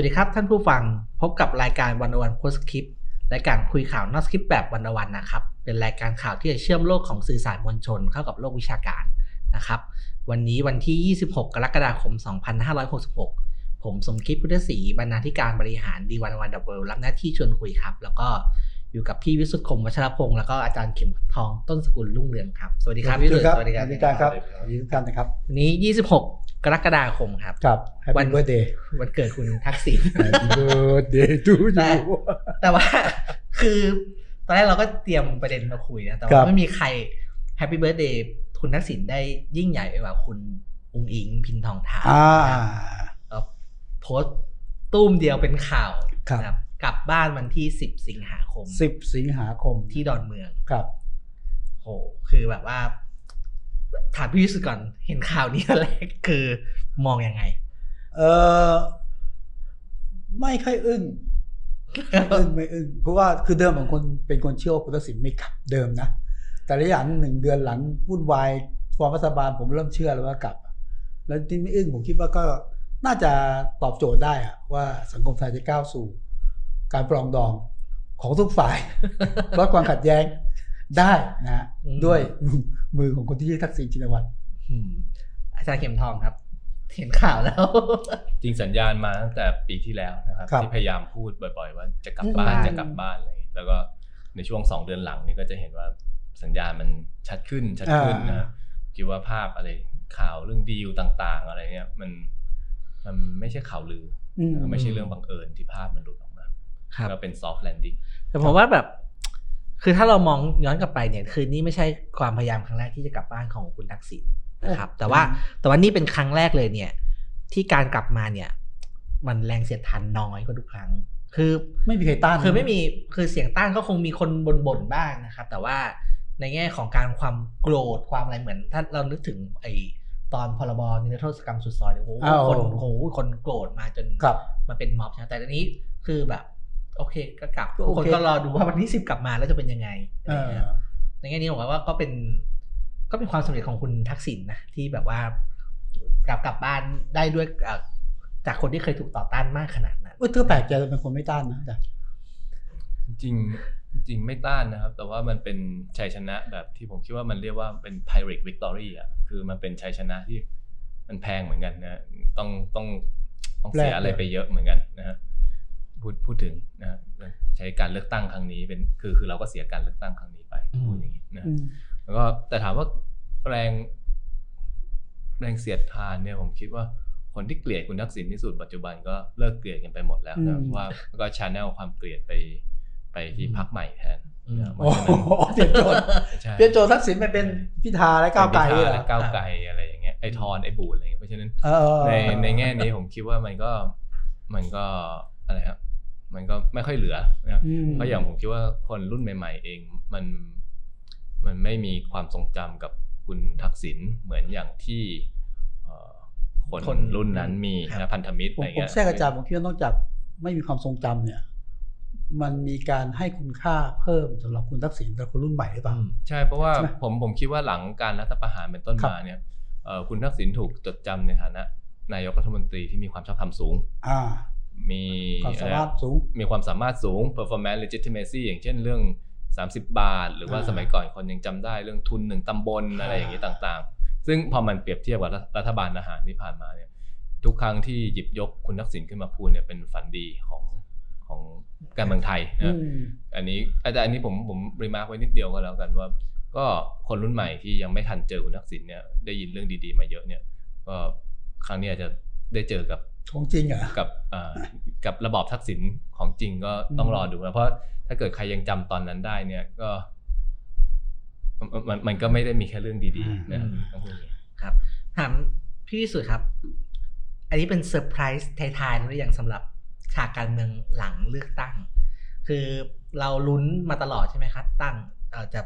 วัสดีครับท่านผู้ฟังพบกับรายการ101 Postscript รายการคุยข่าวนอกสคลิปแบบ 101 นะครับ เป็นรายการข่าวที่จะเชื่อมโลกของสื่อสารมวลชนเข้ากับโลกวิชาการนะครับ วันนี้วันที่ 26 กรกฎาคม 2566 ผมสมคิดพุทธศรีบรรณาธิการบริหาร The101.world รับหน้าที่ชวนคุยครับ แล้วก็ อยู่กับพี่วิสุทธิ์คมวัชรพงศ์แล้วก็อาจารย์เข็มทองต้นสกุลรุ่งเรืองครับ สวัสดีครับพี่วิสุทธิ์สวัสดีครับสวัสดีครับสวัสดีทุกท่านนะครับวันนี้ 26 กรกฎาคมครับครับวั Happy น Birthday วันเกิดคุณทักษิณ Happy Birthday to แต่ you แต่ว่าคือตอนแรกเราก็เตรียมประเด็นมาคุยนะแต่ว่าครับไม่มีใคร Happy Birthday คุณทักษิณได้ยิ่งใหญ่ไปกว่าคุณอุ๊งอิ๊งแพทองธารอ่าแล้วโพสต์ตูมเดียวเป็นข่าวครับนะครับ กลับบ้านวันที่10สิงหาคมสิบสิงหาคมที่ดอนเมืองครับโหคือแบบว่า ถามพี่วิสุทธิ์ก่อนเห็นข่าวนี้ตอนแรกคือมองยังไง เออไม่ค่อยอึ้งไม่อึ้งไม่อึ้งเพราะว่าคือเดิมของคนเป็นคนเชื่อว่าคุณทักษิณไม่กลับเดิมนะแต่ระยะหนึ่งเดือนหลังวุ่นวายฟอร์มรัฐบาลผมเริ่มเชื่อแล้วว่ากลับ แล้วที่ไม่อึ้งผมคิดว่าก็น่าจะตอบโจทย์ได้อะว่าสังคมไทยจะก้าวสู่ การปรองดองของทุกฝ่ายลดความขัดแย้งได้นะฮะอืมด้วยมือของคนที่ชื่อทักษิณชินวัตรอืมอาจารย์เข็มทองครับ เห็นข่าวแล้ว จริงสัญญาณมาตั้งแต่ปีที่แล้วนะครับครับที่พยายามพูดบ่อย ๆ ว่าจะกลับบ้านอืมจะกลับบ้านอะไรอย่างเงี้ยแล้วก็ในช่วงสองเดือนหลังนี่ก็จะเห็นว่าสัญญาณมันชัดขึ้นชัดขึ้นนะครับคิดว่าภาพอะไรข่าวเรื่องดีลต่าง ๆ อะไรเนี่ยมันมันไม่ใช่ข่าวลืออืมอไม่ใช่เรื่องบังเอิญที่ภาพมันหลุดออกมาครับ ก็เป็น soft landingแต่ผมว่าแบบ คือถ้าเรามองย้อนกลับไปเนี่ย คือนี่ไม่ใช่ความพยายามครั้งแรกที่จะกลับบ้านของคุณทักษิณนะครับ แต่ว่าแต่ว่านี่เป็นครั้งแรกเลยเนี่ย ที่การกลับมาเนี่ย มันแรงเสียดทานน้อยกว่าทุกครั้ง คือไม่มีใครต้าน คือไม่มีคือเสียงต้านก็คงมีคนบ่นๆบ้างนะครับ แต่ว่าในแง่ของการความโกรธความอะไรเหมือน ถ้าเรานึกถึงไอ้ตอนพรบนิรโทษกรรมสุดซอยเนี่ยโอ้โหอ้าวคนโอ้โหคนโกรธมาจนครับมาเป็นม็อบใช่ไหมแต่ตอนนี้คือแบบ โอเคก็กลับก็ทุโอกคนเคก็รอดูว่าวันที่สิบกลับมาแล้วจะเป็นยังไงอะไรเออย่างอเงี้ยในแง่นี้ผมว่าก็เป็นก็เป็นความสำเร็จของคุณทักษิณนะที่แบบว่ากลับกลับบ้านได้ด้วยเอ่อจากคนที่เคยถูกต่อต้านมากขนาดนั้นเออเธอแปลกใจเลยเป็นคนไม่ต้านนะแต่จริงๆจริงไม่ต้านนะครับ แต่ว่ามันเป็นชัยชนะแบบที่ผมคิดว่ามันเรียกว่าเป็น Pirate Victory อะคือมันเป็นชัยชนะที่มันแพงเหมือนกันนะต้องต้องต้องเสียอะไรไปเยอะเหมือนกันนะฮะ พูดพูดถึงนะฮะใช้การเลือกตั้งครั้งนี้เป็นคือคือเราก็เสียการเลือกตั้งครั้งนี้ไปอืมพูดอย่างนี้นะอืมแล้วก็แต่ถามว่าแรงแรงเสียดทานเนี่ยผมคิดว่าคนที่เกลียดคุณทักษิณที่สุดปัจจุบันก็เลิกเกลียดกันไปหมดแล้วนะว่าก็ชาแนลความเกลียดไปไปที่พักใหม่แทนนะเพโอ้ราะฉะนั้นโหเปลี่ยนโจทย์ใช่เปลี่ยนโจทย์ทักษิณไปเป็นพิธาและก้าวไกลเป็นเลยพิธเหรและอก้าวไกลอะไรอย่างเงี้ยไอทอนไอบูดอะไรอย่างเงี้ยเพราะฉะนั้นเออในในแง่นี้ผมคิดว่ามันก็มันก็อะไรครับ มันก็ไม่ค่อยเหลือนะครับอืมเพราะอย่างผมคิดว่าคนรุ่นใหม่ ๆ เองมันมันไม่มีความทรงจำกับคุณทักษิณเหมือนอย่างที่เอ่อคนคนรุ่นนั้นมีครับนะพันธมิตรผมอะไรผมเงี้ยแทรกอาจารย์ผมคิดว่านอกจากไม่มีความทรงจำเนี่ย มันมีการให้คุณค่าเพิ่มสำหรับคุณทักษิณสำหรับคนรุ่นใหม่หรือเปล่าใช่เพราะว่าใช่ไหมผมผมคิดว่าหลังการรัฐประหารเป็นต้นครับมาเนี่ยเอ่อคุณทักษิณถูกจดจำในฐานะนายกรัฐมนตรีที่มีความชอบธรรมสูงอ่า มีความสามารถสูงมีความสามารถสูง performance legitimacy อย่างเช่นเรื่อง 30 บาท หรือว่าอ่าสมัยก่อนคนยังจำได้เรื่องทุนหนึ่งตำบลอะไรอย่างนี้ต่างๆ ซึ่งพอมันเปรียบเทียบกับรัฐรัฐบาลทหารที่ผ่านมาเนี่ยทุกครั้งที่หยิบยกคุณทักษิณขึ้นมาพูดเนี่ยเป็นฝันดีของของการเมืองไทยนะอืมอันนี้อาจารย์อันนี้ผมผม remark ไว้นิดเดียวก็แล้วกันว่า ก็คนรุ่นใหม่ที่ยังไม่ทันเจอคุณทักษิณเนี่ยได้ยินเรื่องดีๆมาเยอะเนี่ยก็ครั้งนี้อาจจะได้เจอกับ ของจริงเหรอกับอ่ากับระบอบทักษิณของจริงก็ต้องอืมรอดูนะเพราะถ้าเกิดใครยังจำตอนนั้นได้เนี่ยก็มันมันมันก็ไม่ได้มีแค่เรื่องดีๆนะต้องพูดอย่างนี้ครับ ถามพี่วิสุทธิ์ครับ อันนี้เป็นเซอร์ไพรส์ท้ายๆหรือยังสำหรับฉากการเมืองหลังเลือกตั้ง คือเราลุ้นมาตลอดใช่ไหมครับ ตั้งเอ่อจะ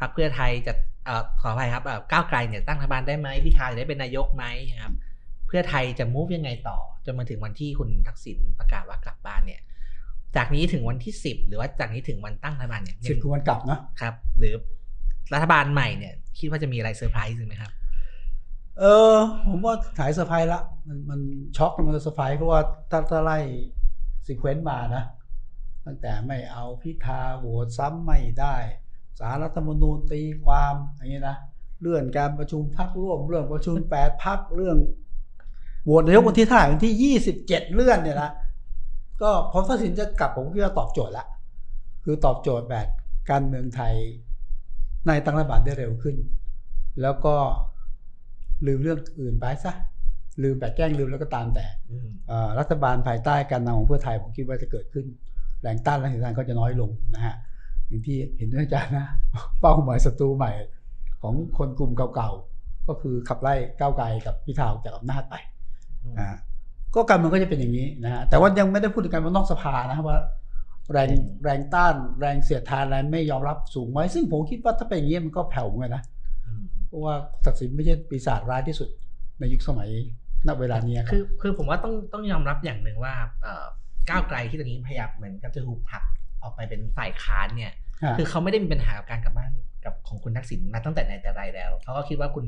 พรรคเพื่อไทยจะเอ่อขออภัยครับเอ่อก้าวไกลเนี่ยตั้งรัฐบาลได้ไหมพิธาจะได้เป็นนายกไหมครับเพื่อไทยจะมูฟยังไงต่อจนมาถึงวันที่คุณทักษิณประกาศว่ากลับบ้านเนี่ย จากนี้ถึงวันที่สิบหรือว่าจากนี้ถึงวันตั้งรัฐบาลเนี่ยสิบคือวันกลับนะครับ หรือรัฐบาลใหม่เนี่ย คิดว่าจะมีอะไรเซอร์ไพรส์ไหมครับ เออ ผมว่าหายเซอร์ไพรส์ละมันมันช็อกมันเซอร์ไพรส์เพราะว่าถ้าถ้าไล่ sequence มานะตั้งแต่ไม่เอาพิธาโหวตซ้ำไม่ได้ศาลรัฐธรรมนูญตีความอย่างนี้นะเลื่อนการประชุมพรรคร่วมเลื่อนประชุมแปดพรรคเลื่อน โหวตนายกวันที่เท่าไหร่วันที่ยี่สิบเจ็ดเลื่อนเนี่ยนะก็พอทักษิณจะกลับผมคิดว่าตอบโจทย์ละคือตอบโจทย์แบบการเมืองไทยในตั้งรัฐบาลได้เร็วขึ้น แล้วก็ลืมเรื่องอื่นไปซะลืมแบบแกล้งลืมแล้วก็ตามแต่อืมเอ่อรัฐบาลภายใต้การนำของเพื่อไทยผมคิดว่าจะเกิดขึ้น แรงต้านแรงเสียดทานก็จะน้อยลงนะฮะอย่างที่เห็นด้วยอาจารย์นะเป้าหมายศัตรูใหม่ของคนกลุ่มเก่าๆก็คือขับไล่ก้าวไกลกับพิธาออกจากอำนาจไป อ่าก็การเมืองก็จะเป็นอย่างนี้นะฮะแต่ว่ายังไม่ได้พูดถึงการเมืองนอกสภานะครับว่า แรงแรงต้านแรงเสียดทานแรงไม่ยอมรับสูงไหมซึ่งผมคิดว่าถ้าเป็นอย่างนี้มันก็แผ่วเหมือนกันนะอืมเพราะว่าศักดิ์ศรีไม่ใช่ปีศาจร้ายที่สุดในยุคสมัยณเวลานี้รับคือคือผมว่าต้องต้องยอมรับอย่างหนึ่งว่าเอ่อก้าวไกลที่ตอนนี้พยายามเหมือนกับจะถูกผลักออกไปเป็นฝ่ายค้านเนี่ยฮะคือเขาไม่ได้มีปัญหากับการกลับบ้านกับของคุณทักษิณมาตั้งแต่ไหนแต่ไรแล้วเขาก็คิดว่าคุณ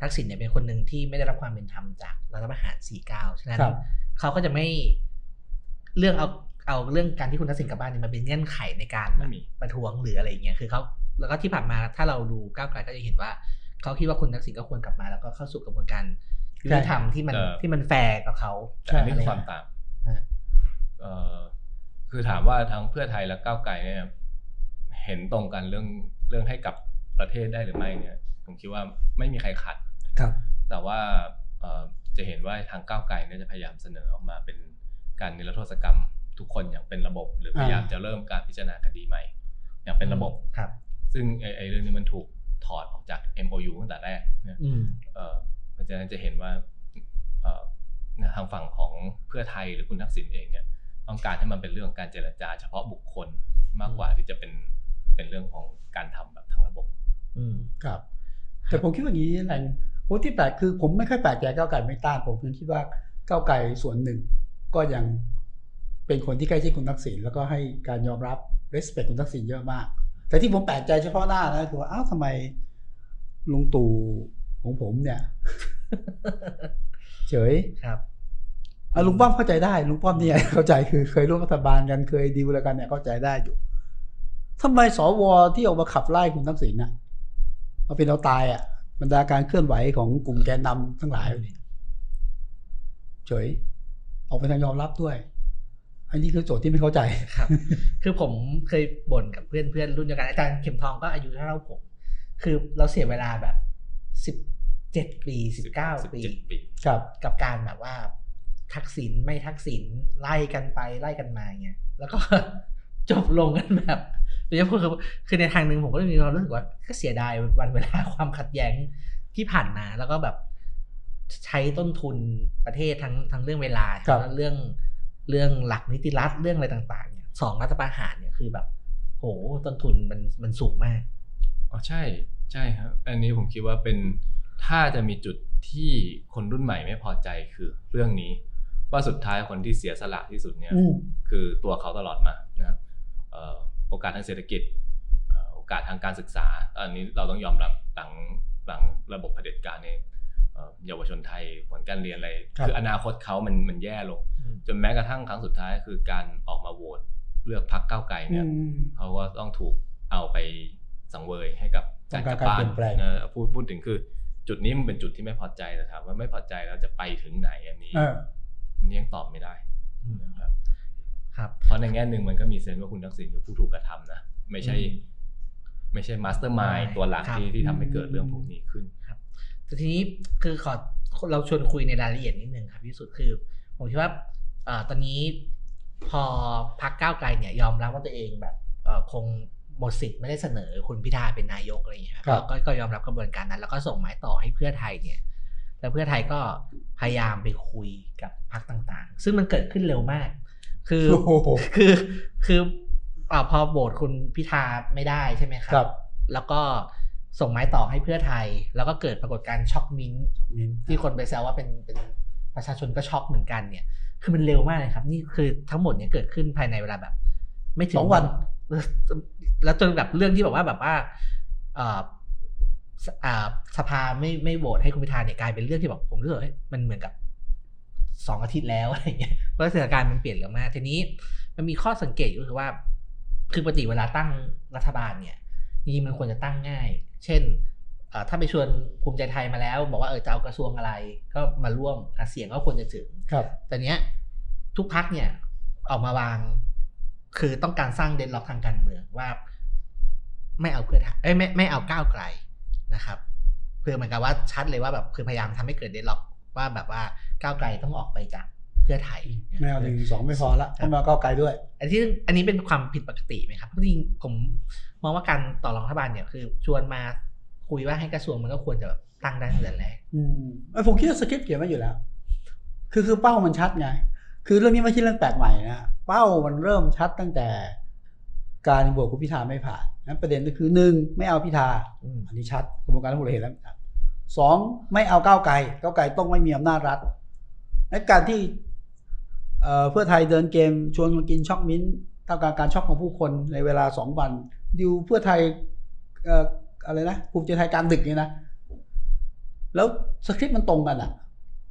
ทักษิณเนี่ยเป็นคนหนึ่งที่ไม่ได้รับความเป็นธรรมจากรัฐประหาร 49 ฉะนั้นครับเขาก็จะไม่เรื่องเอาเอาเรื่องการที่คุณทักษิณกลับบ้านเนี่ยมาเป็นเงื่อนไขในการไม่มีประท้วงหรืออะไรอย่างเงี้ยคือเขาแล้วก็ที่ผ่านมาถ้าเราดูก้าวไกลก็จะเห็นว่าเขาคิดว่าคุณทักษิณก็ควรกลับมา แล้วก็เข้าสู่กระบวนการยุติธรรมที่มันเออที่มันแฟร์กับเขาแต่อันนี้ใช่คือความต่างอ่าเอ่อคือถามว่าทั้งเพื่อไทยและก้าวไกลเนี่ย เห็นตรงกันเรื่องเรื่องให้กับประเทศได้หรือไม่เนี่ย ผมคิดว่าไม่มีใครขัดครับ แต่ว่าเอ่อจะเห็นว่าทางก้าวไกลเนี่ยจะพยายามเสนอออกมาเป็นการนิรโทษกรรมทุกคนอย่างเป็นระบบ หรือพยายามจะเริ่มการพิจารณาคดีใหม่ อย่างเป็นระบบครับ ซึ่งไอ้ไอ้เรื่องนี้มันถูกถอดออกจาก MOU ตั้งแต่แรกเนี่ยอืมเอ่อเพราะฉะนั้นจะเห็นว่าเอ่อทางฝั่งของเพื่อไทยหรือคุณทักษิณเองเนี่ยต้องการให้มันเป็นเรื่องของการเจรจาเฉพาะบุคคลมากกว่าที่จะเป็นเป็นเรื่องของการทำแบบทั้งระบบ อืมครับ แต่ผมคิดว่าอย่างนี้แรงผมที่แปลกคือผมไม่ค่อยแปลกใจก้าวไก่ไม่ต้านผมคือคิดว่าก้าวไก่ส่วนหนึ่ง ก็ยังเป็นคนที่ใกล้ชิดคุณทักษิณแล้วก็ให้การยอมรับ respect คุณทักษิณเยอะมาก แต่ที่ผมแปลกใจเฉพาะหน้านะคือว่าอ้าวทำไมลุงตู่ของผมเนี่ย เฉยครับอะลุงป้อมเข้าใจได้ลุงป้อมเนี่ยเข้าใจคือเคยร่วมรัฐบาลกันเคยดีลกันเนี่ยเข้าใจได้อยู่ทำไมสวที่ออกมาขับไล่คุณทักษิณน่ะ เอาเป็นเอาตายอะบรรดาการเคลื่อนไหวของกลุ่มแกนนำทั้งหลายนี่เฉยออกไปทางยอมรับด้วย อันนี้คือโจทย์ที่ไม่เข้าใจครับ คือผมเคยบ่นกับเพื่อนเพื่อนรุ่นเดียวกันอาจารย์เข็มทองก็อายุเท่าผม คือเราเสียเวลาแบบสิบเจ็ดปีสิบเก้าปี17ปีครับกับการแบบว่า ทักษิณไม่ทักษิณไล่กันไปไล่กันมาเงี้ยแล้วก็จบลงกันแบบ โดยเฉพาะคือคือในทางหนึ่งผมก็เลยมีความรู้สึกว่าก็เสียดายวันเวลาความขัดแย้งที่ผ่านมาแล้วก็แบบใช้ต้นทุนประเทศทั้งทั้งเรื่องเวลาครับแล้วเรื่องเรื่องหลักนิติรัฐเรื่องอะไรต่างๆเนี่ยสองรัฐประหารเนี่ยคือแบบ โหต้นทุนมันมันสูงมากอ๋อใช่ใช่ครับ อันนี้ผมคิดว่าเป็นถ้าจะมีจุดที่คนรุ่นใหม่ไม่พอใจคือเรื่องนี้ ว่าสุดท้ายคนที่เสียสละที่สุดเนี่ยอืมคือตัวเขาตลอดมานะครับเอ่อโอกาสทางเศรษฐกิจเอ่อโอกาสทางการศึกษา อันนี้เราต้องยอมรับหลังหลังระบบเผด็จการเนี่ยเอ่อเยาวชนไทยผลการเรียนอะไรครับคืออนาคตเขามันมันแย่ลง จนแม้กระทั่งครั้งสุดท้ายคือการออกมาโหวตเลือกพรรคก้าวไกลเนี่ยอืมเขาก็ต้องถูกเอาไปสังเวยให้กับการกลับบ้านต้องการการเปลี่ยนแปลงเออพูดพูดถึงคือ จุดนี้มันเป็นจุดที่ไม่พอใจแต่ถามว่าไม่พอใจแล้วจะไปถึงไหนอันนี้เอออันนี้ยังตอบไม่ได้นะครับ ครับเพราะในแง่หนึ่งมันก็มี sense ว่าคุณทักษิณคือผู้ถูกกระทำนะไม่ใช่อืมไม่ใช่ mastermind ใช่ตัวหลักครับที่ที่ทำให้เกิดเรื่องพวกนี้ขึ้นแต่ทีนี้คือขอเราชวนคุยในรายละเอียดนิดนึงครับพี่สุดคือ ผมคิดว่าเอ่อตอนนี้พอพักก้าวไกลเนี่ยยอมรับว่าตัวเองแบบเอ่อคงหมดสิทธิ์ไม่ได้เสนอคุณพิธาเป็นนายกอะไรอย่างเงี้ยครับครับก็ก็ยอมรับกระบวนการนั้น แล้วก็ส่งหมายต่อให้เพื่อไทยเนี่ยแล้วเพื่อไทยก็พยายามไปคุยกับพรรคต่างๆ ซึ่งมันเกิดขึ้นเร็วมาก คือโอ้โหคือคืออ่าพอโหวตคุณพิธาไม่ได้ใช่ไหมครัครับ แล้วก็ส่งไม้ต่อให้เพื่อไทย แล้วก็เกิดปรากฏการณ์ช็อกมิ้นท์มิ้นท์ที่คนไปแซวว่าเป็นเป็นประชาชนก็ช็อกเหมือนกันเนี่ย คือมันเร็วมากเลยครับ นี่คือทั้งหมดเนี่ยเกิดขึ้นภายในเวลาแบบ ไม่ถึงสองวัน แล้วจนแบบเรื่องที่บอกว่าแบบว่าเอ่อสอ่าสภาไม่ไม่โหวตให้คุณพิธาเนี่ยกลายเป็นเรื่องที่แบบผมรู้สึกว่าเฮ้ยมันเหมือนกับ สองอาทิตย์แล้วอะไรเงี้ยเพราะสถานการณ์มันเปลี่ยนเร็วมากทีนี้มันมีข้อสังเกตอยู่ก็คือว่า คือปกติเวลาตั้งรัฐบาลเนี่ยจริงๆมันควรจะตั้งง่าย เช่นเอ่อถ้าไปชวนภูมิใจไทยมาแล้ว บอกว่าเออจะเอากระทรวงอะไร ก็มาร่วมอะเสียงก็ควรจะถึงครับ แต่เนี้ยทุกพักเนี่ยออกมาวาง คือต้องการสร้างเดนล็อกทางการเมืองว่า ไม่เอาเพื่อไทยเอ้ยไม่ไม่เอาก้าวไกลนะครับ เพื่อเหมือนกับว่าชัดเลยว่าแบบคือพยายามทำให้เกิดเดนล็อก ว่าแบบว่าก้าวไกลต้องออกไปจากเพื่อไทยไม่เอาหนึ่งสองไม่พอละต้องมาก้าวไกลด้วย อันที่อันนี้เป็นความผิดปกติไหมครับเพราะจริงๆผมมองว่าการต่อรองรัฐบาลเนี่ยคือชวนมาคุยว่าให้กระทรวงมันก็ควรจะแบบตั้งได้ตั้งแต่แรกอืมไอ้ผมคิดว่าสคริปต์เขียนไว้อยู่แล้ว คือคือเป้ามันชัดไง คือเรื่องนี้ไม่ใช่เรื่องแปลกใหม่นะเป้ามันเริ่มชัดตั้งแต่ การบวกคุณพิธาไม่ผ่านนั้นประเด็นก็คือหนึ่งไม่เอาพิธาอืมอันนี้ชัดกระบวนการทั้งหมดเราเห็นแล้วครับ สองไม่เอาก้าวไกลก้าวไกลต้องไม่มีอำนาจรัฐและการที่เพื่อไทยเดินเกมชวนมากินช็อกมิ้นท์ท่ามกลางการช็อกของผู้คนในเวลาสองวันดิวเพื่อไทยอออะไรนะภูมิใจไทยกลางดึกนี่นะแล้วสคริปต์มันตรงกันอะ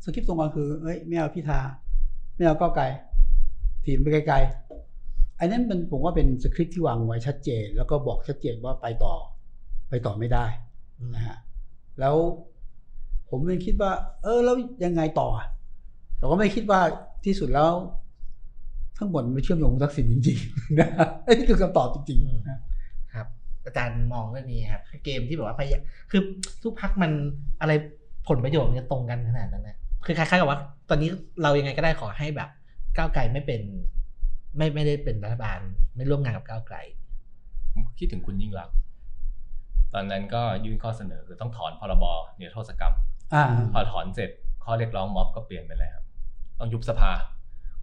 สคริปต์ตรงกันคือเอ้ยไม่เอาพิธาไม่เอาก้าวไกลถีบไปไกลๆอันนั้นเป็นผมว่าเป็นสคริปต์ที่วางไว้ชัดเจน แล้วก็บอกชัดเจนว่าไปต่อ ไปต่อไม่ได้นะฮะ แล้ว ผมเลยคิดว่า เออ แล้วยังไงต่ออะแต่ก็ไม่คิดว่าที่สุดแล้ว ทั้งหมดมันเชื่อมโยงกับทักษิณจริงๆนะไอ้นี่คือคำตอบจริงๆนะครับ อาจารย์มองเรื่องนี้ครับเกมที่แบบว่าพยายามคือทุกพักมันอะไรผลประโยชน์มันจะตรงกันขนาดนั้นนะคือคล้ายๆกับว่า ตอนนี้เรายังไงก็ได้ขอให้แบบก้าวไกลไม่เป็น ไม่ไม่ได้เป็นรัฐบาล ไม่ร่วมงานกับก้าวไกลผมก็คิดถึงคุณยิ่งรักษณ์ ตอนนั้นก็ยื่นข้อเสนอคือต้องถอนพรบเนิรโทษกรรมอ่าพอถอนเสร็จข้อเรียกร้องม็อบก็เปลี่ยนไปเลยครับ ต้องยุบสภา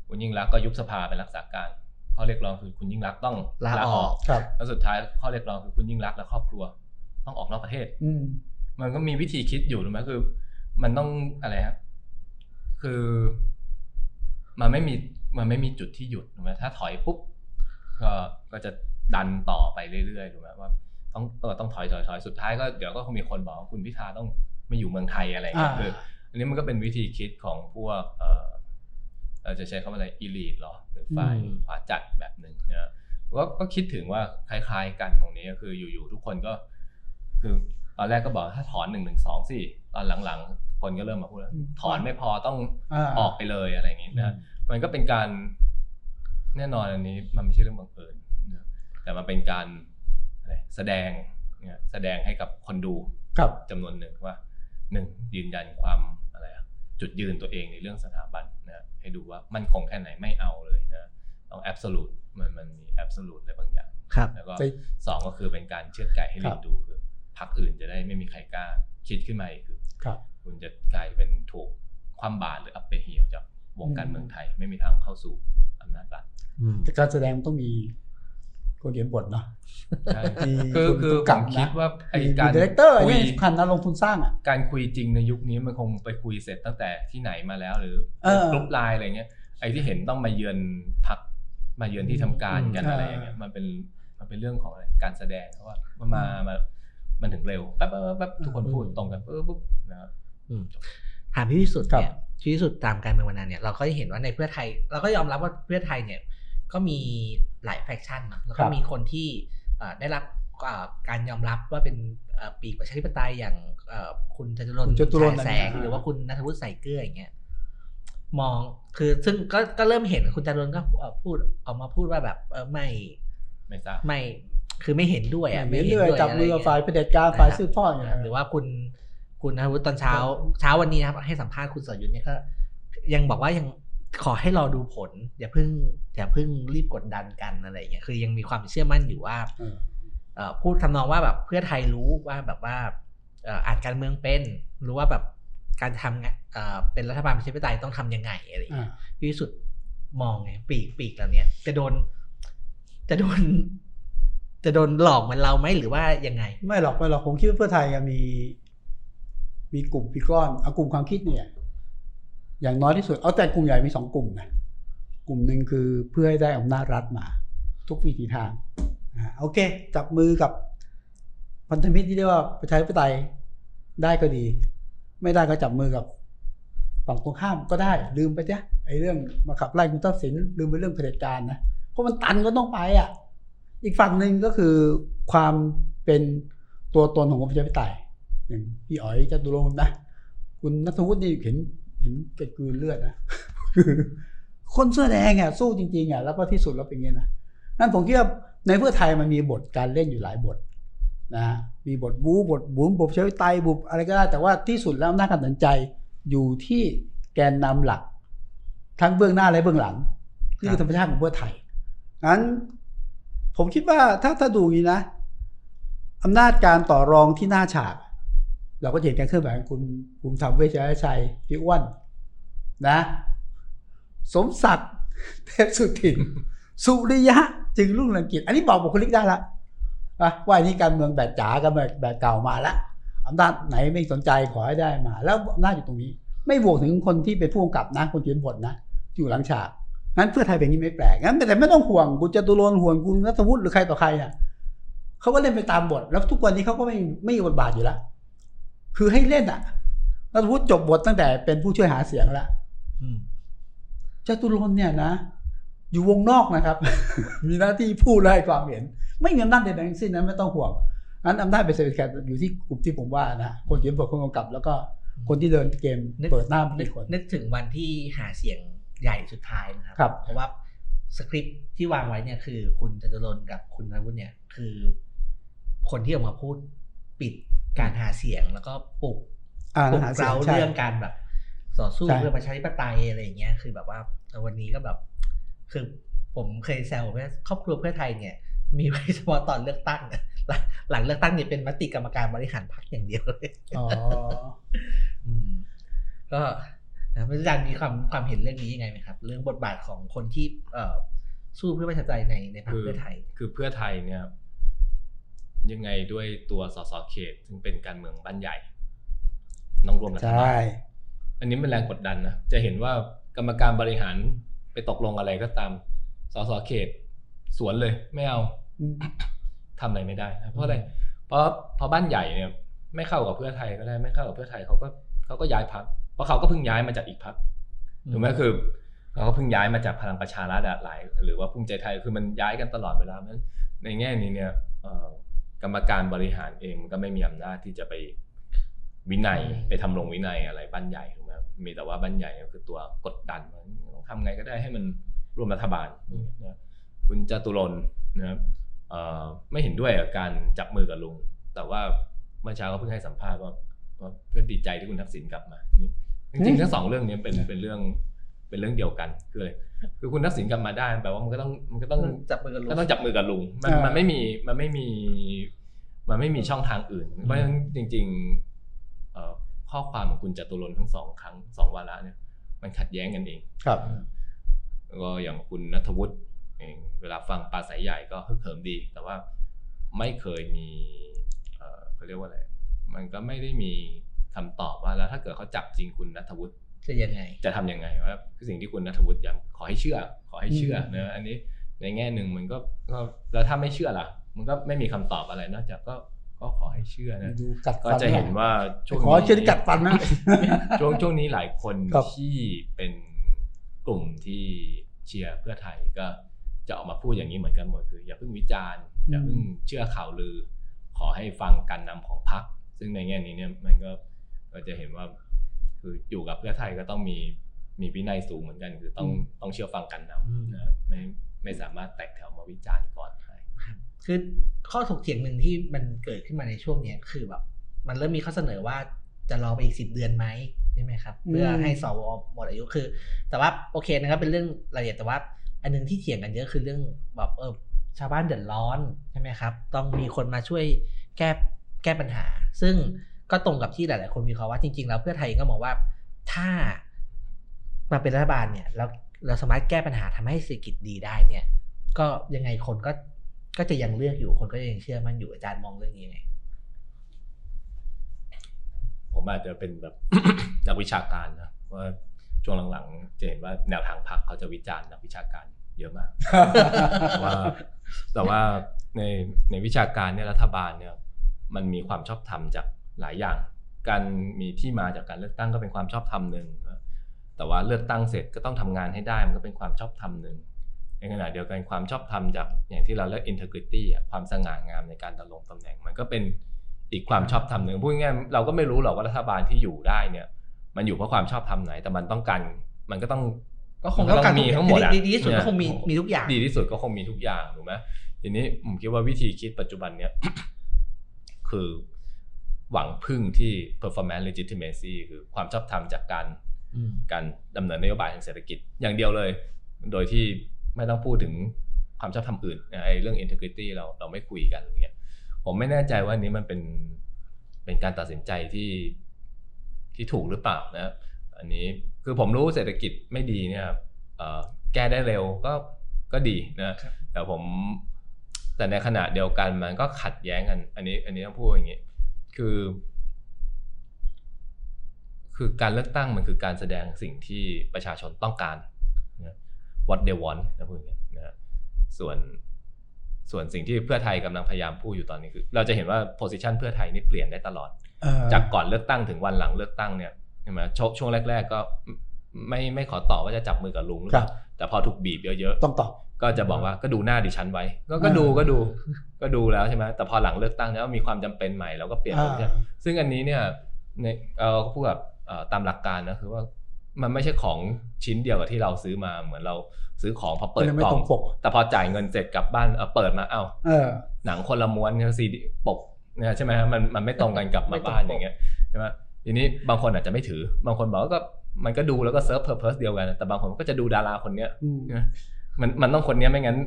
คุณยิ่งรักษณ์ก็ยุบสภาเป็นรักษาการ ข้อเรียกร้องคือคุณยิ่งรักษณ์ต้องลาออกครับแล้วสุดท้ายข้อเรียกร้องคือคุณยิ่งรักษณ์และครอบครัว ต้องออกนอกประเทศ อืมมันก็มีวิธีคิดอยู่ถูกไหมคือ มันต้องอะไรครับคือ มันไม่มีมันไม่มีจุดที่หยุดถูกไหมถ้าถอยปุ๊บก็ก็จะดันต่อไปเรื่อยๆถูกไหมว่า ต้องเออต้องถอยถอยถอยสุดท้ายก็เดี๋ยวก็คงมีคนบอกว่าคุณพิธาต้องไม่อยู่เมืองไทยอะไรอย่างเงี้ยอ่าคืออันนี้มันก็เป็นวิธีคิดของพวกเออเราจะใช้คำว่าอะไรอีลีทหรอหรือฝ่ายอืมขวาจัดแบบหนึ่งนะก็ก็คิดถึงว่าคล้ายๆกันตรงนี้ก็คืออยู่ๆทุกคนก็ คือตอนแรกก็บอกถ้าถอนหนึ่งหนึ่งสองสิตอนหลังๆ คนก็เริ่มมาพูดแล้วถอนไม่พอต้องอ่าออกไปเลยอะไรอย่างงี้นะมันก็เป็นการแน่นอนอันนี้มันไม่ใช่เรื่องบังเอิญนะแต่มันเป็นการอะไร แสดงเนี่ยแสดงให้กับคนดูครับจำนวนหนึ่งว่าหนึ่งยืนยันความอะไรอะจุดยืนตัวเองในเรื่องสถาบันนะให้ดูว่ามันคงแค่ไหนไม่เอาเลยนะต้องแอบสูตมันมันมีแอบสูตอะไรบางอย่างครับแล้วก็ใช่สองก็คือเป็นการเชือดไก่ให้ลิครังบดูคือพักอื่นจะได้ไม่มีใครกล้าคิดขึ้นมาอีกคือครับคุณจะกลายเป็นถูกความบาตรหรืออัปเปเหี่ยวจากวงการเมืองไทยไม่มีทางเข้าสู่อำนาจรัฐอืมแต่การแสดงมันต้องมี คนเขียนบทเนาะใช่มีคือคนคือผู้ผกำกับมคิดนะว่าไอมีการดีเลกเตอร์คุยนี่สำคัญนะลงทุนสร้างอะการคุยจริงในยุคนี้มันคงไปคุยเสร็จตั้งแต่ที่ไหนมาแล้วหรือเออกรุ๊ปไลน์อะไรเงี้ยไอที่เห็นต้องมาเยือนพักมาเยือนที่ทำการกันอืมอะไรอย่างเงี้ยมันเป็นมันเป็นเรื่องของอะไรการแสดงเพราะว่ามันมามามันถึงเร็วแป๊บแป๊บแป๊บแป๊บทุกคนพูดตรงกันปุ๊บปุ๊บนะครับอืมถามพี่วิสุทธ์ครับเนี่ยพี่วิสุทธ์ตามการเมืองมานานเนี่ยเราก็จะเห็นว่าในเพื่อไทย เราก็ยอมรับว่าเพื่อไทยเนี่ย ก็มีหลายแฟคชั่นเนอะแล้วคก็รับมีคนที่เอ่อได้รับเอ่อการยอมรับว่าเป็นเอ่อปีกประชาธิปไตยอย่างเอ่อคุณจตุรนคุณจตุรนต์ฉายแสงนะหรือว่าคุณนัทวุฒิใส่เกลืออย่างเงี้ยมองคือซึ่งก็ก็เริ่มเห็นคุณจตุรนต์ก็เอ่อพูดออกมาพูดว่าแบบเออไม่ไม่ทราบไม่คือไม่เห็นด้วยอะเรื่ไม่เห็นอยด้วยๆจับอะไรมือเงี้ยฝ่ายเผด็จการฝ่ายซื้อทอดอย่างนะครับหรือว่าคุณคุณนัทวุฒิตอนเช้า เช้าวันนี้นะครับให้สัมภาษณ์คุณสรยุทธ์เนี่ยก็ยังบอกว่ายัง ขอให้รอดูผล อย่าเพิ่งอย่าเพิ่งรีบกดดันกันอะไรอย่างเงี้ยคือยังมีความเชื่อมั่นอยู่ว่าเออเอ่อพูดทำนองว่าแบบเพื่อไทยรู้ว่าแบบว่าเอ่ออ่านการเมืองเป็นรู้ว่าแบบการทำงานเอ่อเป็นรัฐบาลประชาธิปไตยต้องทำยังไงอะไรอย่างอ่าเงี้ยพี่วิสุทธ์มองไงปีกปีกเหล่านี้จะโดน จะโดน จะโดนหลอกเหมือนเราไหมหรือว่ายังไง ไม่หรอกไม่หรอกผมคิดว่าเพื่อไทยอะมี มีกลุ่มมีก้อนเอากลุ่มความคิดเนี่ย อย่างน้อยที่สุด เอาแต่กลุ่มใหญ่มีสองกลุ่มนะกลุ่มหนึ่งคือเพื่อให้ได้อำนาจรัฐมา ทุกวิธีทางอ่าโอเค จับมือกับพันธมิตรที่เรียกว่าประชาธิปไตยได้ก็ดี ไม่ได้ก็จับมือกับฝั่งตรงข้ามก็ได้ ลืมไปจ้ะไอ้เรื่องมาขับไล่คุณทักษิณลืมไปเรื่องเผด็จการนะเพราะมันตันก็ต้องไปอะ อีกฝั่งหนึ่งก็คือความเป็นตัวตนของประชาธิปไตยอย่างพี่อ๋อยจตุรงนะ คุณนัทวุฒินี่เห็น เห็นแกกลืนเลือดนะคือคนเสื้อแดงอะสู้จริงๆอะแล้วก็ที่สุดแล้วเป็นอย่างนะนั่นผมคิดว่าในเพื่อไทยมันมีบทการเล่นอยู่หลายบทนะมีบทบู๊บทบุญบทประชาธิปไตบุบอะไรก็ได้แต่ว่าที่สุดแล้วอำนาจการตัดสินใจอยู่ที่แกนนำหลัก ทั้งเบื้องหน้าและเบื้องหลังนี่คือธรรมชาติของเพื่อไทยงั้น ผมคิดว่าถ้าถ้าดูงนี้นะอำนาจการต่อรองที่หน้าฉาก เราก็เห็นการเคลื่อนไหวของคุณภูมิธรรมเวชยชัยพี่อ้วนนะ สมศักดิ์เทพสุทิน สุริยะ จึงรุ่งเรืองกิจ อันนี้บอกบุคลิกได้ละว่าอันนี้การเมืองแบบจ๋ากับแบบแบบเก่ามาแล้วอำนาจไหนไม่สนใจขอให้ได้มา แล้วอำนาจอยู่ตรงนี้ ไม่บวกถึงคนที่เป็นผู้กำกับนะคนเขียนบทนะอยู่หลังฉากงั้นเพื่อไทยเป็นอย่างนี้ไม่แปลกงั้นแต่ไม่ต้องห่วงคุณจตุรนห่วงคุณนัทวุฒิหรือใครต่อใครอะเขาก็เล่นไปตามบท แล้วทุกวันนี้เขาก็ไม่ไม่มีบทบาทอยู่แล้ว คือให้เล่นอะนัทวุฒิจบบทตั้งแต่เป็นผู้ช่วยหาเสียงแล้วอืมจตุรนต์เนี่ยนะ อยู่วงนอกนะครับ มีหน้าที่พูดและให้ความเห็น ไม่มีอำนาจใดๆทั้งสิ้นนะไม่ต้องห่วงงั้นอำนาจเป็นเศรษฐกิจอยู่ที่กลุ่มที่ผมว่านะคนเขียนบทคนกำกับ แล้วก็คนที่เดินเกมนึกเปิดหน้านึเป็นกคนนึกถึงวันที่หาเสียงใหญ่สุดท้ายนะครับครับเพราะว่าสคริปต์ที่วางไว้เนี่ยคือ คุณจตุรนต์กับคุณนวุฒิเนี่ย คือ คนที่ออกมาพูดปิด การหาเสียงแล้วก็ปลุกอ่าปลุกหาเสียเรางใช่เรื่องการแบบต่อสู้ใช่เพื่อประชาธิปไตยอะไรอย่างเงี้ยคือแบบว่าวันนี้ก็แบบ คือผมเคยแซวว่าครอบครัวเพื่อไทยเนี่ย มีไว้เฉพาะตอนเลือกตั้งหลังหลังเลือกตั้งเนี่ยเป็นมติกรรมการบริหารพรรคอย่างเดียวเลยอ๋ออืมก็นะอาจารย์มีความความเห็นเรื่องนี้ยังไงไหมครับ เรื่องบทบาทของคนที่เอ่อสู้เพื่อประชาธิปไตยในในพรรคคือเพื่อไทย คือเพื่อไทยเนี่ย ยังไงด้วยตัวสสเขตซึ่งเป็นการเมืองบ้านใหญ่ต้องร่วมรัฐใช่บาลอันนี้เป็นแรงกดดันนะจะเห็นว่ากรรมการบริหารไปตกลงอะไรก็ตามสสเขต สวนเลย ไม่เอาอืมทำอะไรไม่ได้นะเพราะอะไรเพราะเพราะบ้านใหญ่เนี่ย ไม่เข้ากับเพื่อไทยก็ได้ ไม่เข้ากับเพื่อไทยเขาก็เขาก็ย้ายพักเพราะเขาก็เพิ่งย้ายมาจากอีกพักถูกไหมคือเขาก็เพิ่งย้ายมาจากพลังประชารัฐอะหลาย หรือว่าภูมิใจไทยคือมันย้ายกันตลอดเวลามันในแง่นี้เนี่ยเอ่อ กรรมการบริหารเองมันก็ไม่มีอำนาจที่จะไปวินัยอืมไปทำลงวินัยอะไรบ้านใหญ่ถูกไหมมีแต่ว่าบ้านใหญ่ก็คือตัวกดดันว่าต้องทำไงก็ได้ให้มันร่วมรัฐบาลนะคุณจตุรนต์นะครับเอ่อไม่เห็นด้วยกับการจับมือกับลุง แต่ว่าเมื่อเช้าก็เพิ่งให้สัมภาษณ์ว่าว่าก็ดีใจที่คุณทักษิณกลับมานี่จริงๆทั้งสองเรื่องนี้เป็นเป็นเรื่อง เป็นเรื่องเดียวกันคืออะไรคือคุณทักษิณกลับมาได้แปลว่ามันก็ต้องมันก็ต้องจับมือกันลุงก็ต้องจับมือกับลุงมันอ่ามัมันไม่มีมันไม่มีมันไม่มีช่องทางอื่น เพราะฉะนั้นจริงๆเอ่อข้อความของคุณจตุรนต์ทั้งสองครั้งสองวาระเนี่ย มันขัดแย้งกันเองครับแล้วก็อย่างคุณนัทวุฒิเองเวลาฟังปลาสายใหญ่ก็ฮึกเหิมดี แต่ว่าไม่เคยมีเอ่อเขาเรียกว่าอะไรมันก็ไม่ได้มีคำตอบว่าแล้วถ้าเกิดเขาจับจริงคุณนัทวุฒิ จะยังไง จะทำยังไงว่าคือสิ่งที่คุณนัทวุฒิย้ำขอให้เชื่อ ขอให้เชื่ออืมนะอันนี้ในแง่หนึ่งมันก็ก็แล้วถ้าไม่เชื่อล่ะ มันก็ไม่มีคำตอบอะไรนอกจากก็ก็ขอให้เชื่อนะดูกัดก็ฟันจะเห็นว่าช่วงขอเชื่อที่กัดฟันนะช่วงช่วงนี้หลายคนครับที่เป็นกลุ่มที่เชียร์เพื่อไทยก็จะออกมาพูดอย่างนี้เหมือนกันหมดคือ อย่าเพิ่งวิจารณ์อย่าเพิ่งเชื่อข่าวลือ ขอให้ฟังการนำของพรรคซึ่งในแง่นี้เนี่ยมันก็ก็จะเห็นว่า คืออยู่กับเพื่อไทยก็ต้องมีมีวินัยสูงเหมือนกัน คือต้องอืมต้องเชื่อฟังการนอืมำนะไม่ไม่สามารถแตกแถวมาวิจารณ์ก่อนได้คือข้อถกเถียงหนึ่งที่มันเกิดขึ้นมาในช่วงเนี้ยคือแบบ มันเริ่มมีข้อเสนอว่าจะรอไปอีกสิบเดือนไหมใช่ไหมครับอืมเพื่อให้สวหมดอายุคือ แต่ว่าโอเคนะครับเป็นเรื่องรายละเอียดแต่ว่า อันหนึงที่เถียงกันเยอะคือเรื่องแบบเออชาวบ้านเดือดร้อนใช่ไหมครับ ต้องมีคนมาช่วยแก้แก้ปัญหา ซึ่ง ก็ตรงกับที่หลาย ๆ คนมีเขามว่าจริง ๆ แล้วเพื่อไทยก็มองว่าถ้ามาเป็นรัฐบาลเนี่ยแล้วเราสามารถแก้ปัญหาทำให้เศรษฐกิจดีได้เนี่ย ก็ยังไงคนก็ก็จะยังเลือกอยู่คนก็ยังเชื่อมั่นอยู่อาจารย์มองเรื่องนี้ไงผมอาจจะเป็นแบบนักวิชาการนะว่าช่วงหลังๆ จะเห็นว่าแนวทางพรรคเขาจะวิจารณ์นักวิชาการเยอะมากแต่ว่าแต่ว่าในในวิชาการเนี่ยรัฐบาลเนี่ย มันมีความชอบธรรมจาก หลายอย่าง การมีที่มาจากการเลือกตั้งก็เป็นความชอบธรรมหนึ่งแต่ว่าเลือกตั้งเสร็จก็ต้องทำงานให้ได้มันก็เป็นความชอบธรรมหนึ่งในขณะเดียวกันความชอบธรรมจากอย่างที่เราเรียก integrity อะความสง่างามในการดำรงตำแหน่ง มันก็เป็นอีกความชอบธรรมหนึ่งพูดง่ายๆเราก็ไม่รู้หรอกว่ารัฐบาลที่อยู่ได้เนี่ย มันอยู่เพราะความชอบธรรมไหน แต่มันต้องการมันก็ต้องก็คงต้องการมีทั้งหมดอะดีที่สุดก็คงมีมีทุกอย่าง ดีที่สุดก็คงมีทุกอย่างถูกไหมทีนี้ผมคิดว่าวิธีคิดปัจจุบันเนี้ยคือ หวังพึ่งที่ performance legitimacy คือความชอบธรรมจากการอืมการดำเนินนโยบายทางเศรษฐกิจอย่างเดียวเลย โดยที่ไม่ต้องพูดถึงความชอบธรรมอื่นไอ้เรื่อง integrity เราเราไม่คุยกันอย่างเงี้ยผมไม่แน่ใจว่าอันนี้มันเป็นเป็นการตัดสินใจที่ที่ถูกหรือเปล่านะอันนี้คือผมรู้เศรษฐกิจไม่ดีเนี่ยเอ่อแก้ได้เร็วก็ก็ดีนะแต่ผมแต่ในขณะเดียวกันมันก็ขัดแย้งกัน อันนี้อันนี้ต้องพูดอย่างนี้ คือ คือการเลือกตั้งมันคือการแสดงสิ่งที่ประชาชนต้องการนะ what they want นะพูดอย่างนี้นะส่วนส่วนสิ่งที่เพื่อไทยกำลังพยายามพูดอยู่ตอนนี้คือ เราจะเห็นว่า position เพื่อไทยนี่เปลี่ยนได้ตลอดเอ่อจากก่อนเลือกตั้งถึงวันหลังเลือกตั้งเนี่ยใช่ไหมชช่วงแรก ๆ ก็ไม่ไม่ขอตอบว่าจะจับมือกับลุงหรือเปล่าแต่พอถูกบีบเยอะต้องตอบๆ ก็จะบอกว่าก็ดูหน้าดิฉันไว้ ก็ก็อ่าดูก็ดูก็ดูแล้วใช่ไหมแต่พอหลังเลือกตั้งแล้วมีความจำเป็นใหม่เราก็เปลี่ยนอ่าใช่ซึ่งอันนี้เนี่ยในเออพูดแบบเอ่อตามหลักการนะคือว่ามันไม่ใช่ของชิ้นเดียวกับที่เราซื้อมาเหมือนเราซื้อของพอเปิดมันไม่กล่อตรงปกแต่พอจ่ายเงินเสร็จกลับบ้านเออเปิดมาเอ้าเออหนังคนละม้วนซีดีปกเนี่ยใช่ไหมฮะมันมันไม่ตรงกันกลับมาบ้านอย่างเงี้ยใช่ไหมทีนี้บางคนอาจจะไม่ถือบางคนบอกว่าก็มันก็ดูแล้วก็ serve purpose เดียวกัน แต่บางคนก็จะดูดาราคนเนี้ยอื มใช่ไหมมันมันต้องคนเนี้ยไม่งั้น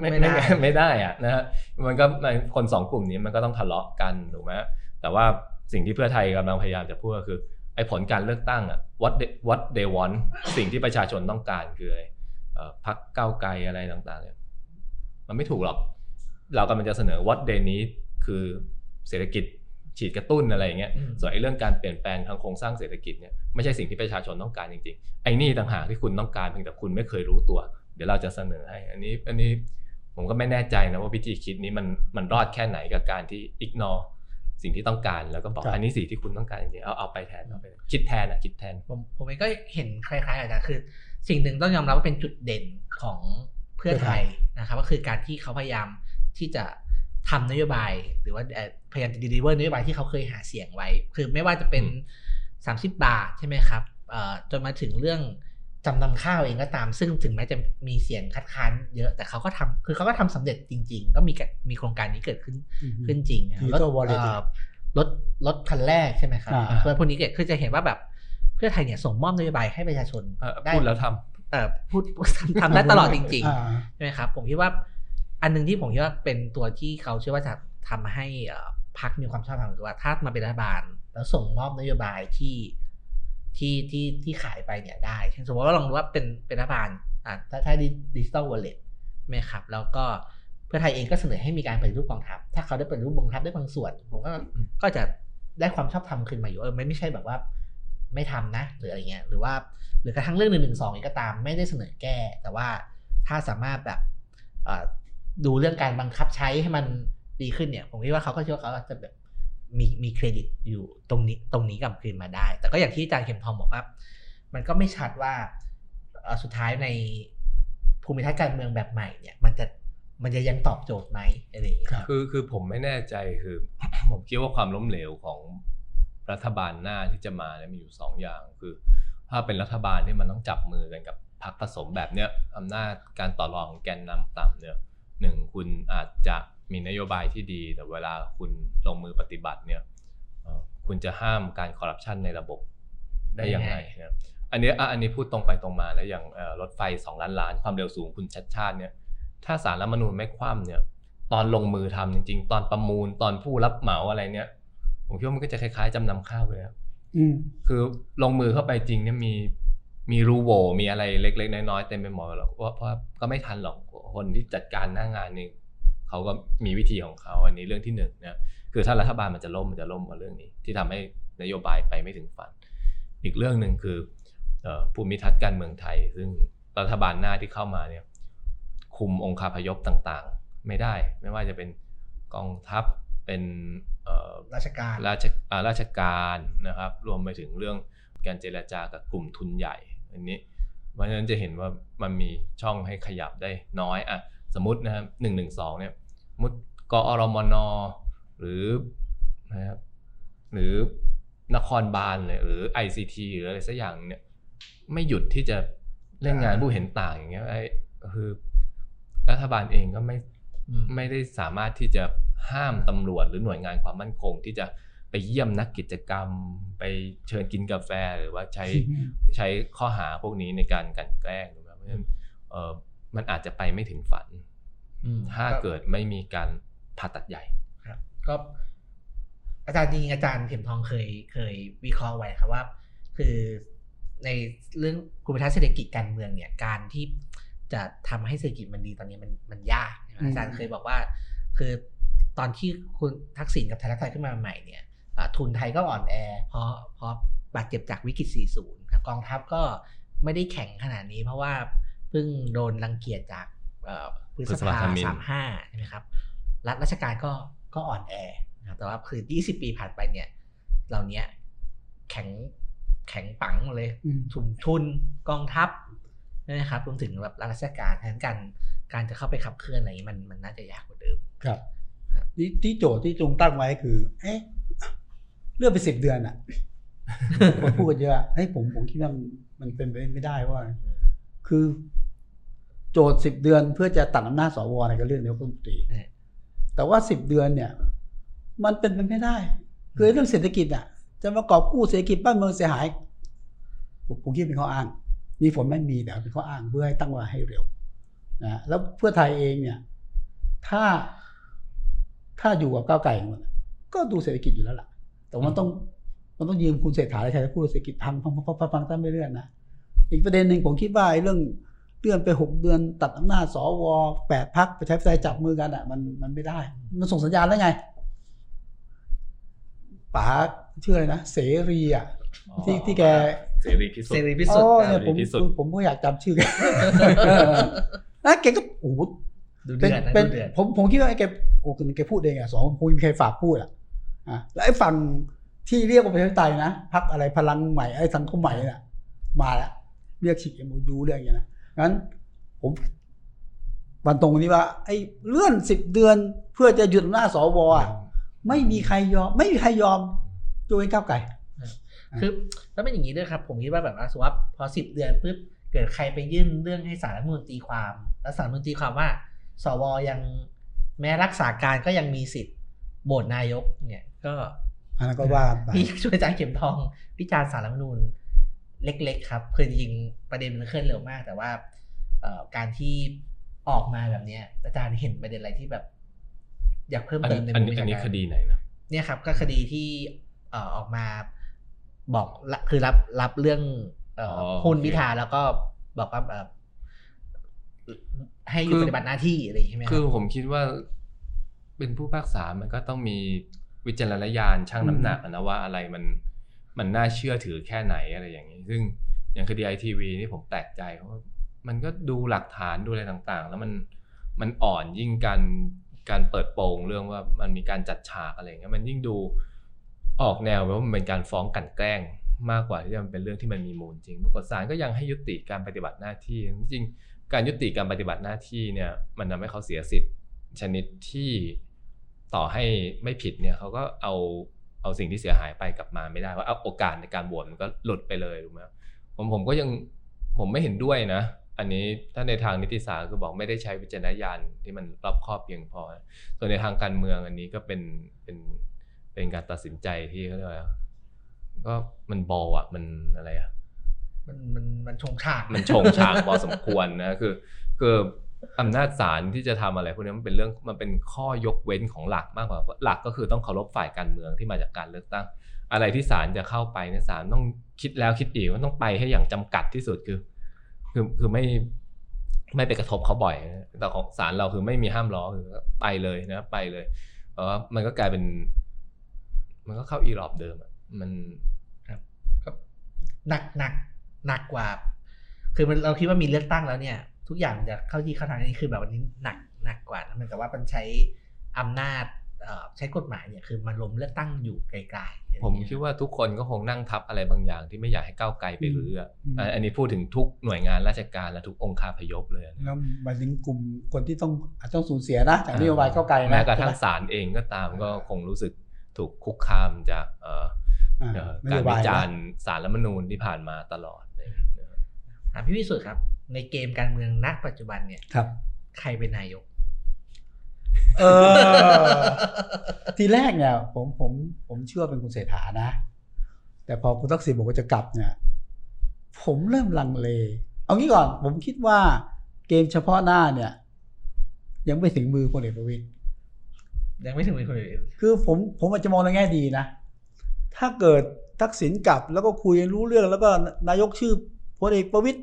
ไม่ไม่ไม่ได้ไม่ได้อะนะฮะมันก็ในคนสองกลุ่มนี้มันก็ต้องทะเลาะกันถูกไหมแต่ว่าสิ่งที่เพื่อไทยกำลังพยายามจะพูดก็คือไอ้ผลการเลือกตั้งอะ what they, what they want สิ่งที่ประชาชนต้องการคืออะไรเอ่อพักก้าวไกลอะไรต่างๆเนี่ยมันไม่ถูกหรอก เรากำลังจะเสนอ what they need คือเศรษฐกิจฉีดกระตุ้นอะไรอย่างเงี้ยอืมส่วนไอ้เรื่องการเปลี่ยนแปลงทางโครงสร้างเศรษฐกิจเนี่ยไม่ใช่สิ่งที่ประชาชนต้องการจริงๆ ไอ้นี่ต่างหากที่คุณต้องการเพียงแต่คุณไม่เคยรู้ตัว เดี๋ยวเราจะเสนอให้ อันนี้อันนี้ผมก็ไม่แน่ใจนะว่าวิธีคิดนี้มันมันรอดแค่ไหนกับการที่ ignore สิ่งที่ต้องการแล้วก็บอกครับอันนี้สิ่งที่คุณต้องการจริงๆเอาเอาไปแทนเอาไปคิดแทนอะคิดแทน ผมผมเองก็เห็นคล้ายๆอาจารย์คือ สิ่งหนึ่งต้องยอมรับว่าเป็นจุดเด่นของเพื่อไทยนะครับก็คือการที่เขาพยายามที่จะทำนโยบาย หรือว่าเอ่อพยายามจะ deliver นโยบายที่เขาเคยหาเสียงไว้ คือไม่ว่าจะเป็นอืม30 บาทใช่ไหมครับเอ่อจนมาถึงเรื่อง จำนำข้าวเองก็ตามซึ่งถึงแม้จะมีเสียงคัดค้านเยอะแต่เขาก็ทำคือเขาก็ทำสำเร็จจริง ๆ ก็มีกะมีโครงการนี้เกิดขึ้นอืมขึ้นจริงนะ Digital รถ Wallet เอ่อรถรถคันแรกใช่ไหมครับอ่าเพื่อพวกนี้เกิดคือจะเห็นว่าแบบ เพื่อไทยเนี่ยส่งมอบนโยบายให้ประชาชนเอ่อได้พูดแล้วทำเอ่อพูดทำทำได้ตลอดจริงอ่าๆใช่ไหมครับ ผมคิดว่า อันหนึงที่ผมคิดว่าเป็นตัวที่เขาเชื่อว่าจะทำให้เอ่อพรรคมีความชอบธรรมคือว่าถ้ามาเป็นรัฐบาล แล้วส่งมอบนโยบายที่ ที่ที่ที่ขายไปเนี่ยได้เช่นสมมติว่าลองดูว่าเป็นเป็นรัฐบาลอ่าถ้าถ้าดิจิตอลวอลเล็ตไหมครับ แล้วก็เพื่อไทยเองก็เสนอให้มีการปฏิรูปกองทัพ ถ้าเขาได้ปฏิรูปกองทัพได้บางส่วน ผมก็ก็จะได้ความชอบธรรมขึ้นมาอยู่เออไม่ไม่ใช่แบบว่าไม่ทำนะหรืออะไรเงี้ยหรือว่าหรือกระทั่งเรื่องหนึ่งหนึ่งสององก็ตามไม่ได้เสนอแก้ แต่ว่าถ้าสามารถแบบอ่อดูเรื่องการบังคับใช้ให้มันดีขึ้นเนี่ย ผมคิดว่าเขาก็เชื่อว่าเขาจะแบบ มีมีเครดิตอยู่ตรงนี้ตรงนี้กลับคืนมาได้ แต่ก็อย่างที่อาจารย์เข็มทองบอกว่า มันก็ไม่ชัดว่าสุดท้ายในภูมิทัศน์การเมืองแบบใหม่เนี่ยมันจะมันจะยังตอบโจทย์ไหมอะไรอย่างเงี้ยคือคือผมไม่แน่ใจคือ ผมคิดว่าความล้มเหลวของรัฐบาลหน้าที่จะมาเนี่ยมีอยู่สองอย่าง คือ ถ้าเป็นรัฐบาลที่มันต้องจับมือกันกับพรรคผสมแบบเนี้ยอำนาจการต่อรองของแกนนำต่ำเนี่ยหนึ่งคุณอาจจะ มีนโยบายที่ดี แต่เวลาคุณลงมือปฏิบัติเนี่ยเอ่อคุณจะห้ามการคอร์รัปชันในระบบได้ยังไงเนี่ยอันนี้อะอันนี้พูดตรงไปตรงมานะอย่างเอ่อรถไฟสองล้านล้านความเร็วสูงคุณชัดชาติเนี่ยถ้าสารรัฐธรรมนูญไม่คว่ำเนี่ย ตอนลงมือทำจริง ๆ ตอนประมูลตอนผู้รับเหมาอะไรเนี่ยผมคิดว่ามันก็จะคล้ายๆจำนำข้าวเลยครับอืมคือลงมือเข้าไปจริงเนี่ยมีมีรูโหวมีอะไรเล็ก ๆ น้อยๆเต็มไปหมดหรอกเพราะเพราะก็ไม่ทันหรอกคนที่จัดการหน้างานนี่ เขาก็มีวิธีของเขาอันนี้เรื่องที่หนึ่งนะคือถ้ารัฐบาลมันจะล่มมันจะล่มเพราะเรื่องนี้ ที่ทำให้นโยบายไปไม่ถึงฝัน อีกเรื่องหนึ่งคือเอ่อภูมิทัศน์การเมืองไทย ซึ่งรัฐบาลหน้าที่เข้ามาเนี่ยคุมองคาพยพต่างๆ ไม่ได้ไม่ว่าจะเป็นกองทัพเป็นเอ่อราชการราชอ่าราชการนะครับ รวมไปถึงเรื่องการเจรจากับกลุ่มทุนใหญ่อันนี้เพราะฉะนั้นจะเห็นว่ามันมีช่องให้ขยับได้น้อยอะสมมตินะครับหนึ่งหนึ่งสองเนี่ยส มมุดกอรมนหรือนะครับหรือนครบาลเลยหรือ ICT หรืออะไรสักอย่างเนี่ยไม่หยุดที่จะเล่นงานผู้เห็นต่างอย่างเงี้ยไอ้คือรัฐบาลเองก็ไม่อืมไม่ได้สามารถที่จะห้ามตำรวจหรือหน่วยงานความมั่นคง ที่จะไปเยี่ยมนักกิจกรรม ไปเชิญกินกาแฟหรือว่าใช้ใช้ข้อหาพวกนี้ในการกลันแกล้งถูกไหมเพราะฉะนั้นเออมันอาจจะไปไม่ถึงฝันอืม ถ้าเกิดไม่มีการผ่าตัดใหญ่ครับ ก็อาจารย์จริงๆอาจารย์เข็มทองเคยเคยวิเคราะห์ไว้ครับว่า คือในเรื่องกลุ่มทัศน์เศรษฐกิจการเมืองเนี่ยการที่จะทำให้เศรษฐกิจมันดีตอนนี้มันมันยากใช่ไหมอืมอาจารย์เคยบอกว่า คือตอนที่คุณทักษิณกับไทยรักไทยขึ้นมาใหม่เนี่ยอ่าทุนไทยก็อ่อนแอ เพราะเพราะบาดเจ็บจากวิกฤต 40ครับกองทัพก็ไม่ได้แข็งขนาดนี้ เพราะว่าเพิ่งโดนรังเกียจจากเอ่อ พฤษพฤษภาภาธมิฬสามห้าใช่ไหมครับรัฐราชการก็ก็อ่อนแอนะครับแต่ว่าคือ 20 ปีผ่านไปเนี่ยเหล่าเนี้ยแข็งแข็งปังหมดเลยอืมทุนทุนกองทัพนะครับรวมถึงแบบรัฐราชการทั้งการการจะเข้าไปขับเคลื่อนอะไรอย่างนี้มันมันน่าจะยากกว่าเดิมครับครับที่ที่โจทย์ที่จงตั้งไว้คือ เอ๊ะเลื่อนไปสิบเดือนอะคนพูดกันเยอะให้ยผมผมคิดว่ามันมันเป็นไปไม่ได้ว่า คือ โจทย์สิบเดือนเพื่อจะตัดอำนาจสวในการเลือกนายกรัฐมนตรีเออแต่ว่าสิบเดือนเนี่ย มันเป็นไปไม่ได้ คือเรื่องเศรษฐกิจอะ จะมากอบกู้เศรษฐกิจบ้านเมืองเสียหายผมผมคิดเป็นข้ออ้าง มีผลไม่มีแต่เป็นข้ออ้างเพื่อให้ตั้งเวลาให้เร็วนะแล้วเพื่อไทยเองเนี่ย ถ้าถ้าอยู่กับก้าวไกลหมดก็ดูเศรษฐกิจอยู่แล้วล่ะ แต่ว่ามันต้องมันต้องยืมคุณเศรษฐาและชัยพูดเศรษฐกิจพังพังพังพังพังพังตั้งไม่เลื่อนนะอีกประเด็นหนึ่งผมคิดว่าไอ้เรื่อง เลื่อนไปหกเดือน ตัดอำนาจสวแปดพักประชาธิปไตยจับมือกันอะ มันมันไม่ได้ มันส่งสัญญาณแล้วไงป๋าชื่ออะไรนะเสรีอะที่ที่แกเสรีพิสุทเสธิ์รีพิสุทธิ์โอ้คเนี่รับยผมพิสุทธิ์ผมผมก็อยากจำชื่อแกนะแกก็โอ้โหดูเป็เดืนอดนะเป็นดูเดือดผมผมคิดว่าไอ้แกโอ้คือแกพูดเองอะสองคงมีใครฝากพูดอะอะแล้วไอ้ฝั่งที่เรียกว่าประชาธิปไตยนะพักอะไรพลังใหม่ไอ้สังคมใหม่น่ะ มาแล้วเรียกฉีกเอ็มยูเรื่องอย่างเงี้ยนะ งั้นผมวันตรงนี้ว่า ไอ้เลื่อนสิบเดือนเพื่อจะหยุดอำนาจสวอะไม่มีใครยอม ไม่มีใครยอมโดยก้าวไกลคือแล้วเป็นอย่างนี้ด้วยครับ ผมคิดว่าแบบว่าสมมติว่าพอสิบเดือนปุ๊บเกิดใครไปยื่นเรื่องให้สารรัฐธรรมนูญตีความ แล้วสารรัฐธรรมนูญตีความว่า สวยังแม้รักษาการก็ยังมีสิทธิ์โหวตนายกเนี่ยก็อันนั้นก็ว่าไปพี่ช่วยอาจารย์เข็มทองพิจารณ์สารรัฐธรรมนูญ เล็ก ๆ ครับคือจริงๆประเด็นมันเคลื่อนเร็วมาก แต่ว่าเอ่อการที่ออกมาแบบเนี้ยอาจารย์เห็นประเด็นอะไรที่แบบ อยากเพิ่มอันเติมในอันมุมนี้วิอันชานี้การคดีไหนนะเนี่ยครับก็คดีที่เอ่อออกมาบอกละคือรับรับเรื่องเอ่อออหุ้นโอเคพิธาแล้วก็บอกว่าเอ่อให้อยู่ปฏิบัติหน้าที่อะไรอย่างนี้ใช่ไหมรับคือผมคิดว่า เป็นผู้พิพากษามันก็ต้องมีวิจารณญาณชั่งน้ำหนักอะนะว่าอะไรมัน มันน่าเชื่อถือแค่ไหนอะไรอย่างนี้ ซึ่งอย่างคดีไอทีวีนี่ผมแปลกใจเพราะมันก็ดูหลักฐานดูอะไรต่างๆ แล้วมันมันอ่อนยิ่งการการเปิดโปงเรื่องว่ามันมีการจัดฉากอะไรอย่างเงี้ยมันยิ่งดูออกแนวว่ามันเป็นการฟ้องกลันแกล้งมากกว่าที่จะเป็นเรื่องที่มันมีมูลจริงปรากฏศาลก็ยังให้ยุติการปฏิบัติหน้าที่ จริงการยุติการปฏิบัติหน้าที่เนี่ยมันทำให้เขาเสียสิทธิ์ชนิดที่ต่อให้ไม่ผิดเนี่ยเขาก็เอา เอาสิ่งที่เสียหายไปกลับมาไม่ได้ว่าเอาโอกาสในการโหวตมันก็หลุดไปเลยถูกไหมผมผมก็ยังผมไม่เห็นด้วยนะ อันนี้ถ้าในทางนิติศาสตร์คือบอกไม่ได้ใช้วิจารณญาณที่มันรอบคอบเพียงพอ ส่วนในทางการเมืองอันนี้ก็เป็นเป็นเป็นการตัดสินใจที่เขาเรียกว่าก็มันบอลอะมันอะไรอะมันมันมันชงฉากมันชงฉากพอสมควรนะคือคือ อำนาจศาลที่จะทำอะไรพวกนี้มันเป็นเรื่องมันเป็นข้อยกเว้นของหลักมากกว่าหลักก็คือต้องเคารพฝ่ายการเมืองที่มาจากการเลือกตั้ง อะไรที่ศาลจะเข้าไปเนี่ยศาลต้องคิดแล้วคิดอีกว่าต้องไปให้อย่างจำกัดที่สุดคือ คือคือไม่ไม่ไปกระทบเขาบ่อยนะแต่ของศาลเราคือไม่มีห้ามล้อคือไปเลยนะ ไปเลยเพราะว่ามันก็กลายเป็น มันก็เข้าอีรอบเดิมอะมันหนักหนักหนักกว่า คือมันเราคิดว่ามีเลือกตั้งแล้วเนี่ย ทุกอย่างจะเข้าที่เข้าทางอันนี้คือแบบวันนี้หนักหนักกว่านะเหมือนกับว่ามันใช้อำนาจเอ่อใช้กฎหมายเนี่ยคือมันล้มเลือกตั้งอยู่ไกลๆ ผมคิดว่าทุกคนก็คงนั่งทับอะไรบางอย่างที่ไม่อยากให้ก้าวไกลไปรื้ออะอืมอะอันนี้พูดถึงทุกหน่วยงานราชการและทุกองค์คาพยพเลยนะแล้วหมายถึงกลุ่มคนที่ต้องอาจต้องสูญเสียนะจากนโยบายก้าวไกลนะแม้กระทั่งใช่ไหมศาลเองก็ตามก็คงรู้สึกถูกคุกคามจากเอ่ออ่าเอ่อนโยการบวิยนะจารณ์สารรัฐธรรมนูญที่ผ่านมาตลอด เลยนะครับถามพี่วิสุทธ์ครับ ในเกมการเมืองนักปัจจุบันเนี่ยครับ ใครเป็นนายกเออทีแรกเนี่ยผมผมผมเชื่อเป็นคุณเศรษฐานะ แต่พอคุณทักษิณบอกว่าจะกลับเนี่ย ผมเริ่มลังเล เอางี้ก่อน ผมคิดว่าเกมเฉพาะหน้าเนี่ย ยังไม่ถึงมือพลเอกประวิตยยังไม่ถึงมือคนอื่นคือผมผมอาจจะมองในแง่ดีนะ ถ้าเกิดทักษิณกลับแล้วก็คุยรู้เรื่องแล้วก็นายกชื่อ พลเอกประวิตย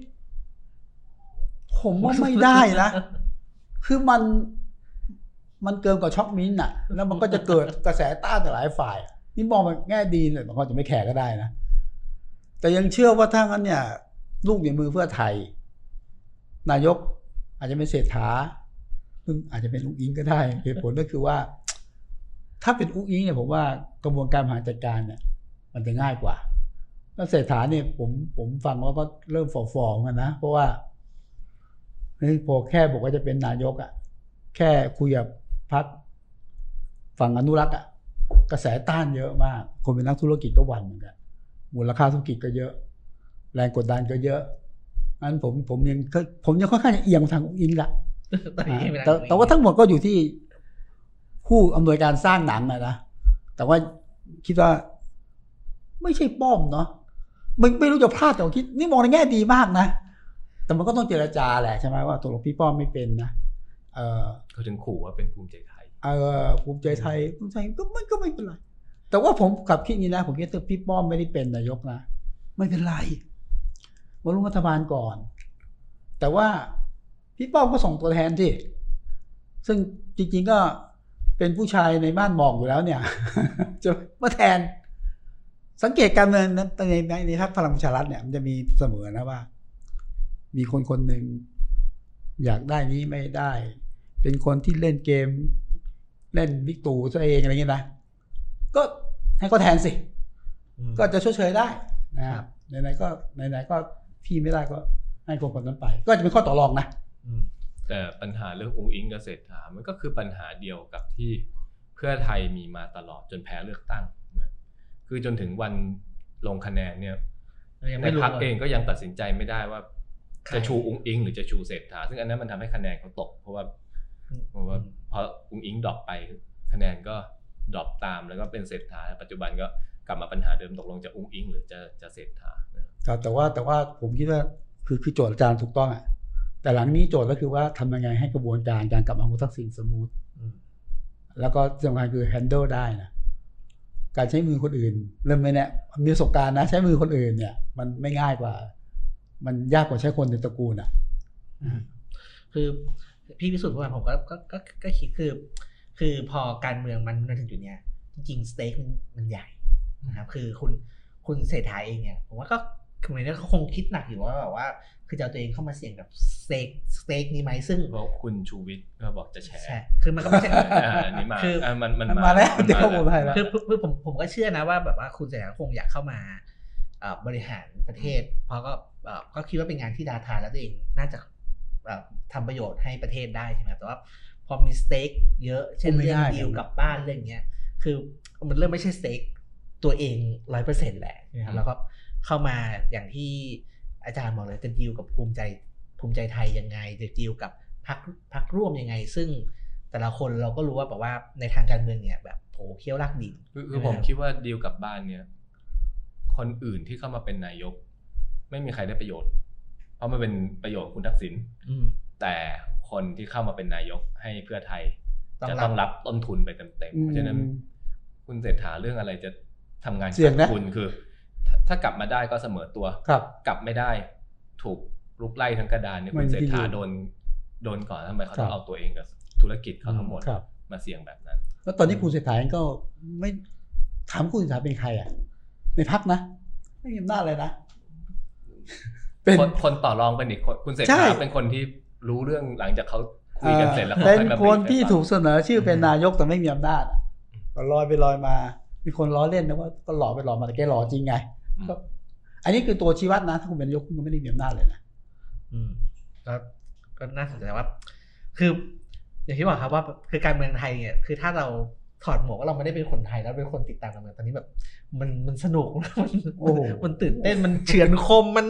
ผมว่าไม่ได้นะ คือมันมันเกินกว่าช็อกมิ้นท์อะ แล้วมันก็จะเกิดกระแสต้านจากหลายฝ่ายอะนี่มองมันแง่ดีเนี่ยบางคนจะไม่แขกก็ได้นะ แต่ยังเชื่อว่าถ้างั้นเนี่ย ลูกในมือเพื่อไทย นายกอาจจะเป็นเศรษฐาซึ่งอาจจะเป็นลุงอิงก็ได้เหตุผลก็คือว่า ถ้าเป็นอุ้งอิงเนี่ยผมว่ากระบวนการบริหารจัดการเนี่ย มันจะง่ายกว่า แล้วเศรษฐาเนี่ยผมผมฟังแล้วก็เริ่มฝ่อๆเหมือนกันนะ เพราะว่าเฮ้ยพอแค่บอกว่าจะเป็นนายกอะ่ะ แค่คุยกับพักฝั่งอนุรักษ์อะ่ะ กระแสต้านเยอะมาก คนเป็นนักธุรกิจก็หวั่นเหมือนกันมูลค่าธุรกิจก็เยอะ แรงกดดันก็เยอะงั้นผมผมยังผมยังค่อนข้างจะเอียงทางอุ้งอิงละตอนนี้ยังไม่ได้แต่แต่ว่าทั้งหมดก็อยู่ที่ผู้อำนวยการสร้างหนังอะนะแต่ว่าคิดว่าไม่ใช่ป้อมเนาะ ไม่ไม่รู้จะพลาดแต่ว่าคิดนี่มองในแง่ดีมากนะ แต่มันก็ต้องเจรจาแหละใช่ไหมว่าตกลงพี่ป้อมไม่เป็นนะเออเขาถึงขู่ว่าเป็นภูมิใจไทยเออภูมิใจไทยภูมิใจก็ไม่ก็ไม่เป็นไร แต่ว่าผมกลับคิดอย่างนี้นะผมคิดว่าพี่ป้อมไม่ได้เป็นนายกนะไม่เป็นไรมาร่วมรัฐบาลก่อน แต่ว่าพี่ป้อมก็ส่งตัวแทนที่ซึ่งจริงๆก็เป็นผู้ชายในบ้านหมอกอยู่แล้วเนี่ย จะมาแทน สังเกตการเมืองนั้นในในในพรรคพลังประชารัฐเนี่ยมันจะมีเสมอนะว่า มีคนคนหนึ่งอยากได้นี้ไม่ได้ เป็นคนที่เล่นเกม เล่นวิกตูตัวเองอะไรเงี้ยนะก็ให้เขาแทนสิอืมก็จะชดเชยได้นะครับไหนๆก็ไหนๆก็พี่ไม่ได้ก็ให้คนคนนั้นไป ก็จะเป็นข้อต่อรองนะอืมแต่ปัญหาเรื่ององค์อิงกับเศรษฐามันก็คือปัญหาเดียวกับที่เพื่อไทยมีมาตลอดจนแพ้เลือกตั้งนะ คือจนถึงวันลงคะแนนเนี่ยยังในไม่รู้พรรคเองก็ยังตัดสินใจไม่ได้ว่าใครจะชูอุ๊งอิ๊ง หรือจะชูเศรษฐาซึ่งอันนั้นมันทำให้คะแนนเขาตก เพราะว่าเพราะว่าพออุ๊งอิ๊ง drop ไปคะแนนก็ drop ตามแล้วก็เป็นเศรษฐาปัจจุบันก็กลับมาปัญหาเดิมตกลงจะอุ๊งอิ๊ง หรือจะจะเศรษฐานะครับครับแต่ว่าแต่ว่าผมคิดว่าคือคือโจทย์อาจารย์ถูกต้องอะแต่หลังนี้โจทย์ก็คือว่าทำยังไงให้กระบวนการการกลับมาของทักษิณ smooth อืมแล้วก็สำคัญคือ handle ได้นะ การใช้มือคนอื่น เริ่มไม่แน่ยมีประสบการณ์นะใช้มือคนอื่นเนี่ย มันไม่ง่ายกว่า มันยากกว่าใช้คนในตระกูลอะคือพี่พิสูจน์เมื่อวาผมก็ก็ก็คิดคือ คือพอการเมืองมันมาถึงจุดเนี้ยจริงๆสเต็กมันมันใหญ่นะครับคือคุณคุณเศรษฐาเองเนี่ยผมว่าก็ คือมันก็คงคิดหนักอยู่ว่าแบบว่า คือจะเอาตัวเองเข้ามาเสี่ยงกับสเต็กสเต็กนี้ไหมซึ่งเพราะคุณชูวิทย์ก็บอกจะแฉใช่คือมันก็ไม่ใช่อ่าอันนี้มาคืออ่ามันมันมาแล้วนเดี๋ยวผมให้แล้วคือคือคือผมผมก็เชื่อนะว่าแบบว่าคุณเศรษฐาคงอยากเข้ามาเอ่อบริหารประเทศ เพราะก็เอ่อก็คิดว่าเป็นงานที่ดาทานแล้วตัวเองน่าจะเอ่อทำประโยชน์ให้ประเทศได้ใช่ไหมครับแต่ว่าพอมีสเต็กเยอะ เช่นไม่เรื่องได้ดีลนะกลับบ้านเรื่องเงี้ย คือมันเริ่มไม่ใช่สเต็กตัวเองร้อยเปอร์เซ็นต์แหละนะครับแล้วก็ เข้ามาอย่างที่อาจารย์บอกเลยจะดีลกับภูมิใจภูมิใจไทยยังไง จะดีลกับพักพักร่วมยังไง ซึ่งแต่ละคนเราก็รู้ว่าแบบว่าในทางการเมืองเนี่ยแบบโหเคี้ยวลากดินคือคือผมคิดว่าดีลกลับบ้านเนี่ยคนอื่นที่เข้ามาเป็นนายก ไม่มีใครได้ประโยชน์ เพราะมันเป็นประโยชน์คุณทักษิณอืมแต่คนที่เข้ามาเป็นนายกให้เพื่อไทยต้องจะรับต้องรับต้นทุนไปเต็มๆเพราะฉะนั้น คุณเศรษฐาเรื่องอะไรจะทำงานเสี่ยงนะขาดคุณคือ ถ้าถ้ากลับมาได้ก็เสมอตัวครับกลับไม่ได้ ถูกลุกไล่ทั้งกระดานเนี่ยไม่คุณมีเศรษฐาประโยชน์โดนโดนก่อนทำไมเขาครัต้บองเอาตัวเองกับธุรกิจเขาทั้งหมดครับมาเสี่ยงแบบนั้น แล้วตอนนี้คุณเศรษฐาเองก็ไม่ถามคุณเศรษฐาเป็นใครอะ ในพักนะ ไม่มีอำนาจเลยนะเป็นคนคนต่อรองเป็นอีกคนคุณเศรษใช่ฐาเป็นคนที่รู้เรื่องหลังจากเขาคุยกันเสร็จแล้วเขาเป็นค่อยมาคนที่ให้ฟังถูกเสนอชื่อเป็นนายกแต่ไม่มีอำนาจอะก็ลอยไปลอยมา มีคนล้อเล่นนะว่าก็หลอกไปหลอกมาแต่แกหลอกจริงไงอืม ก็อันนี้คือตัวชี้วัดนะ ถ้าคุณเป็นนายกคุณก็ไม่ได้มีอำนาจเลยนะอืมก็ก็น่าสนใจว่า คือ อย่างที่บอกครับว่าคือการเมืองไทยเนี่ยคือถ้าเราถอดหมวกว่าเราไม่ได้เป็นคนไทยแล้วเป็นคนติดตามการเมืองตอนนี้แบบ มันมันสนุกมันโอ้โหมันตื่นเต้นมันเฉือนคมมัน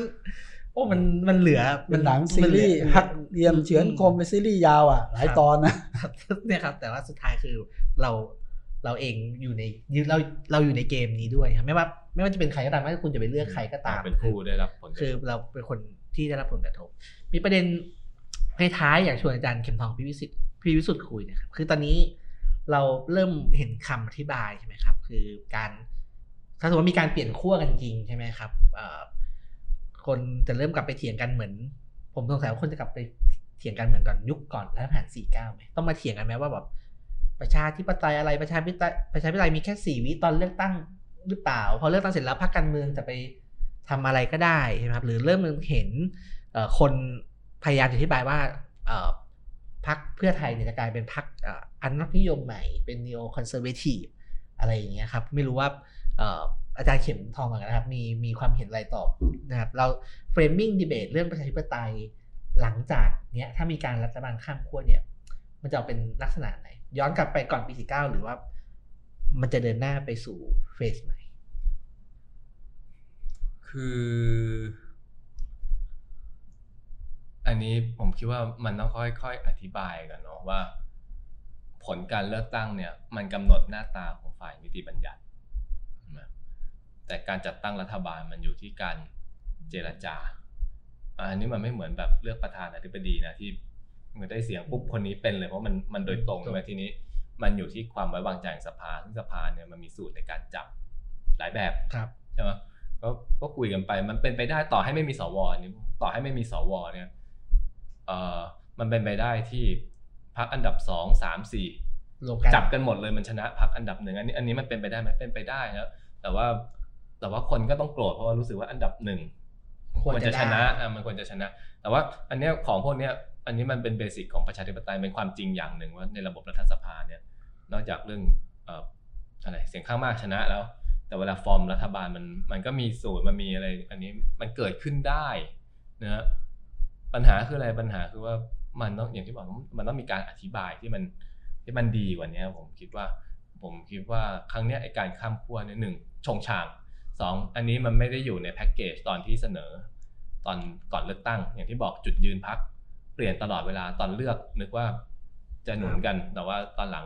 โอ้มันมันเหลือเป็นหนังซีรีส์มันหลือฮักเรียมเฉือนคมเป็นซีรีส์ยาวอะ หลายตอนนะครับเนี่ยครับ แต่ว่าสุดท้ายคือเรา เราเองอยู่ในเราเราอยู่ในเกมนี้ด้วยครับไม่ว่าไม่ว่าจะเป็นใครก็ตามไม่ว่าคุณจะไปเลือกใครก็ตามเป็นผู้ได้รับผลกระทบคือเราเป็นคนที่ได้รับผลกระทบ มีประเด็นท้ายๆอยากชวนอาจารย์เข็มทองพี่วิสิทธิ์พี่วิสุทธ์คุยนะครับคือตอนนี้เราเริ่มเห็นคำอธิบายใช่ไหมครับ คือการถ้าสมมติว่ามีการเปลี่ยนขั้วกันจริงใช่ไหมครับเอ่อคนจะเริ่มกลับไปเถียงกันเหมือน ผมสงสัยว่าคนจะกลับไปเถียงกันเหมือนก่อนยุคก่อนรัฐประหาร49ไหมต้องมาเถียงกันไหมว่าแบบ ประชาธิปไตยอะไรประชาธิปไตยประชาธิปไตยมีแค่สี่วิตอนเลือกตั้งหรือเปล่าพอเลือกตั้งเสร็จแล้วพรรคการเมืองจะไปทำอะไรก็ได้ใช่ไหมครับหรือเริ่มเห็นคนพยายามอธิบายว่าพรรคเพื่อไทยเนี่ยจะกลายเป็นพรรคอันรักนิยมใหม่เป็น neo conservative อะไรอย่างเงี้ยครับไม่รู้ว่าอาจารย์เข็มทองก่อนนะครับมีมีความเห็นอะไรตอบนะครับเรา framing debate เรื่องประชาธิปไตยหลังจากเนี้ยถ้ามีการรัฐบาลข้ามขั้วเนี่ยมันจะเป็นลักษณะไหน ย้อนกลับไปก่อนปี49หรือว่า มันจะเดินหน้าไปสู่เฟสใหม่ คือ อันนี้ผมคิดว่ามันต้องค่อยๆอธิบายกันเนาะว่า ผลการเลือกตั้งเนี่ย มันกำหนดหน้าตาของฝ่ายนิติบัญญัติแต่การจัดตั้งรัฐบาลมันอยู่ที่การเจรจาอันนี้มันไม่เหมือนแบบเลือกประธานาธิบดีนะที่ เมื่อได้เสียงปุ๊บคนนี้เป็นเลยเพราะมันมันโดยตรงใช่ไหมทีนี้ มันอยู่ที่ความไว้วางใจของสภาซึ่งสภาเนี่ยมันมีสูตรในการจับหลายแบบครับใช่ไหมก็ก็คุยกันไปมันเป็นไปได้ต่อให้ไม่มีสวอันนี้ต่อให้ไม่มีสวเนี่ยเอ่อมันเป็นไปได้ที่พักอันดับสองสามสี่รวมกันจับกันหมดเลยมันชนะพักอันดับหนึ่งอันนี้อันนี้มันเป็นไปได้ไหมเป็นไปได้นะแต่ว่าแต่ว่าคนก็ต้องโกรธเพราะว่ารู้สึกว่าอันดับหนึ่งควรมันจะจะชนะได้อะมันควรจะชนะ แต่ว่าอันเนี้ยของพวกเนี้ย อันนี้มันเป็นเบสิกของประชาธิปไตยเป็นความจริงอย่างหนึ่งว่าในระบบรัฐสภาเนี่ยนอกจากเรื่องเอ่ออะไรเสียงข้างมากชนะแล้ว แต่เวลาฟอร์มรัฐบาลมันมันก็มีสูตรมันมีอะไร อันนี้มันเกิดขึ้นได้นะฮะปัญหาคืออะไรปัญหาคือว่ามันต้องอย่างที่บอกมันต้องมีการอธิบายที่มันที่มันดีกว่านี้ผมคิดว่าผมคิดว่าครั้งเนี้ยไอการข้ามขั้วเนี่ยหนึ่งชงชางสองอันนี้มันไม่ได้อยู่ในแพ็กเกจตอนที่เสนอ ตอนก่อนเลือกตั้ง อย่างที่บอกจุดยืนพัก เปลี่ยนตลอดเวลาตอนเลือกนึกว่าจะหนุนกัน แต่ว่าตอนหลัง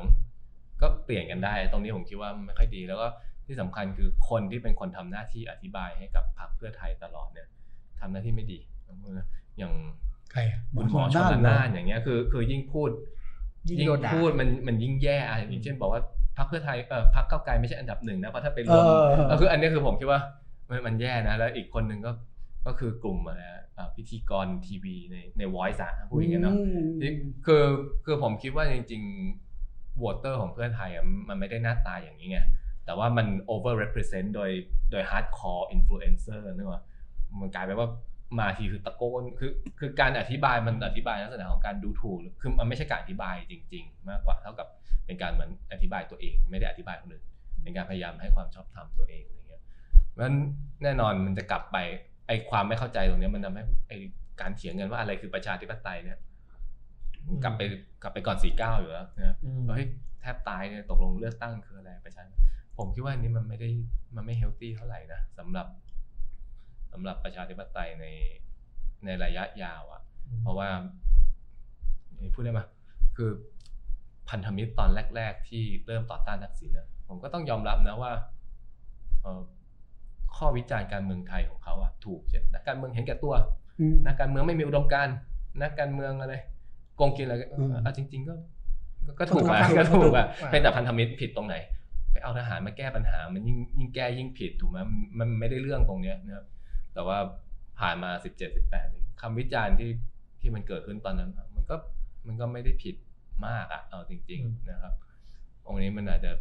ก็เปลี่ยนกันได้ ตรงนี้ผมคิดว่าไม่ค่อยดี แล้วก็ที่สำคัญคือคนที่เป็นคนทำหน้าที่อธิบายให้กับพรรคเพื่อไทยตลอดเนี่ยทำหน้าที่ไม่ดี อย่างใครอะคุณหมอชนละนานอย่างเงี้ยคือคือยิ่งพูด ยิ่งยิ่งโดนด่าพูดมันมันยิ่งแย่อะอย่างเช่นบอกว่าพรรคเพื่อไทยเออพรรคก้าวไกลไม่ใช่อันดับหนึ่งนะเพราะถ้าเป็นรวมเออก็คืออันนี้คือผมคิดว่ามันมันแย่นะแล้วอีกคนหนึ่งก็ ก็คือกลุ่มอะไรอะอ่าพิธีกรทีวีในใน voice อะพูดอย่างเงี้ยเนาะที่คือคือผมคิดว่าจริงๆวอเตอร์ของเพื่อนไทยอะมันไม่ได้หน้าตาอย่างนี้ไงแต่ว่ามัน over represent โดยโดย hardcore influencer นึกว่ามันกลายเป็นว่ามาทีคือตะโกนคือคือการอธิบายมันอธิบายลักษณะของการดูถูกคือมันไม่ใช่การอธิบายจริง ๆ มากกว่าเท่ากับเป็นการเหมือนอธิบายตัวเอง ไม่ได้อธิบายคนอื่นเป็นการพยายามให้ความชอบธรรมตัวเองอะไรเงี้ยเพราะฉะนั้นแน่นอนมันจะกลับไป ไอความไม่เข้าใจตรงเนี้ยมันทำให้ไอการเถียงกันว่าอะไรคือประชาธิปไตยเนี่ยกลับไปกลับไปก่อนสี่เก้าอยู่แล้วนะอืมเฮ้ยแทบตายเนี่ยตกลงเลือกตั้งคืออะไรประชาผมคิดว่าอันนี้มันไม่ได้มันไม่เฮลตี้เท่าไหร่นะสำหรับสำหรับประชาธิปไตยในในระยะยาวอะ่ะ เพราะว่าพูดได้ไหมคือพันธมิตรตอนแรก ๆ ที่เริ่มต่อต้านทักษิณนะผมก็ต้องยอมรับนะว่าเอ่อ ข้อวิจารณ์การเมืองไทยของเขาอะถูกเช่นนักการเมืองเห็นแก่ตัวอืมนักการเมืองไม่มีอุดมการณ์นักการเมืองอะไรโกงกินอะไรก็อืมเอาจริง ๆ ก็ ก็ก็ถูกก็อะถูกก็ถูกอะถูกเป็นแต่พันธมิตรผิดตรงไหนไปเอาทหารมาแก้ปัญหา มันยิ่งยิ่งแก้ยิ่งผิดถูกไหมมันมันไม่ได้เรื่องตรงเนี้ยนะครับแต่ว่าผ่านมาสิบเจ็ดสิบแปดคำวิจารณ์ที่ที่มันเกิดขึ้นตอนนั้น มันก็มันก็ไม่ได้ผิดมากอะเอาจริงอืมๆนะครับตรงนี้มันอาจจะ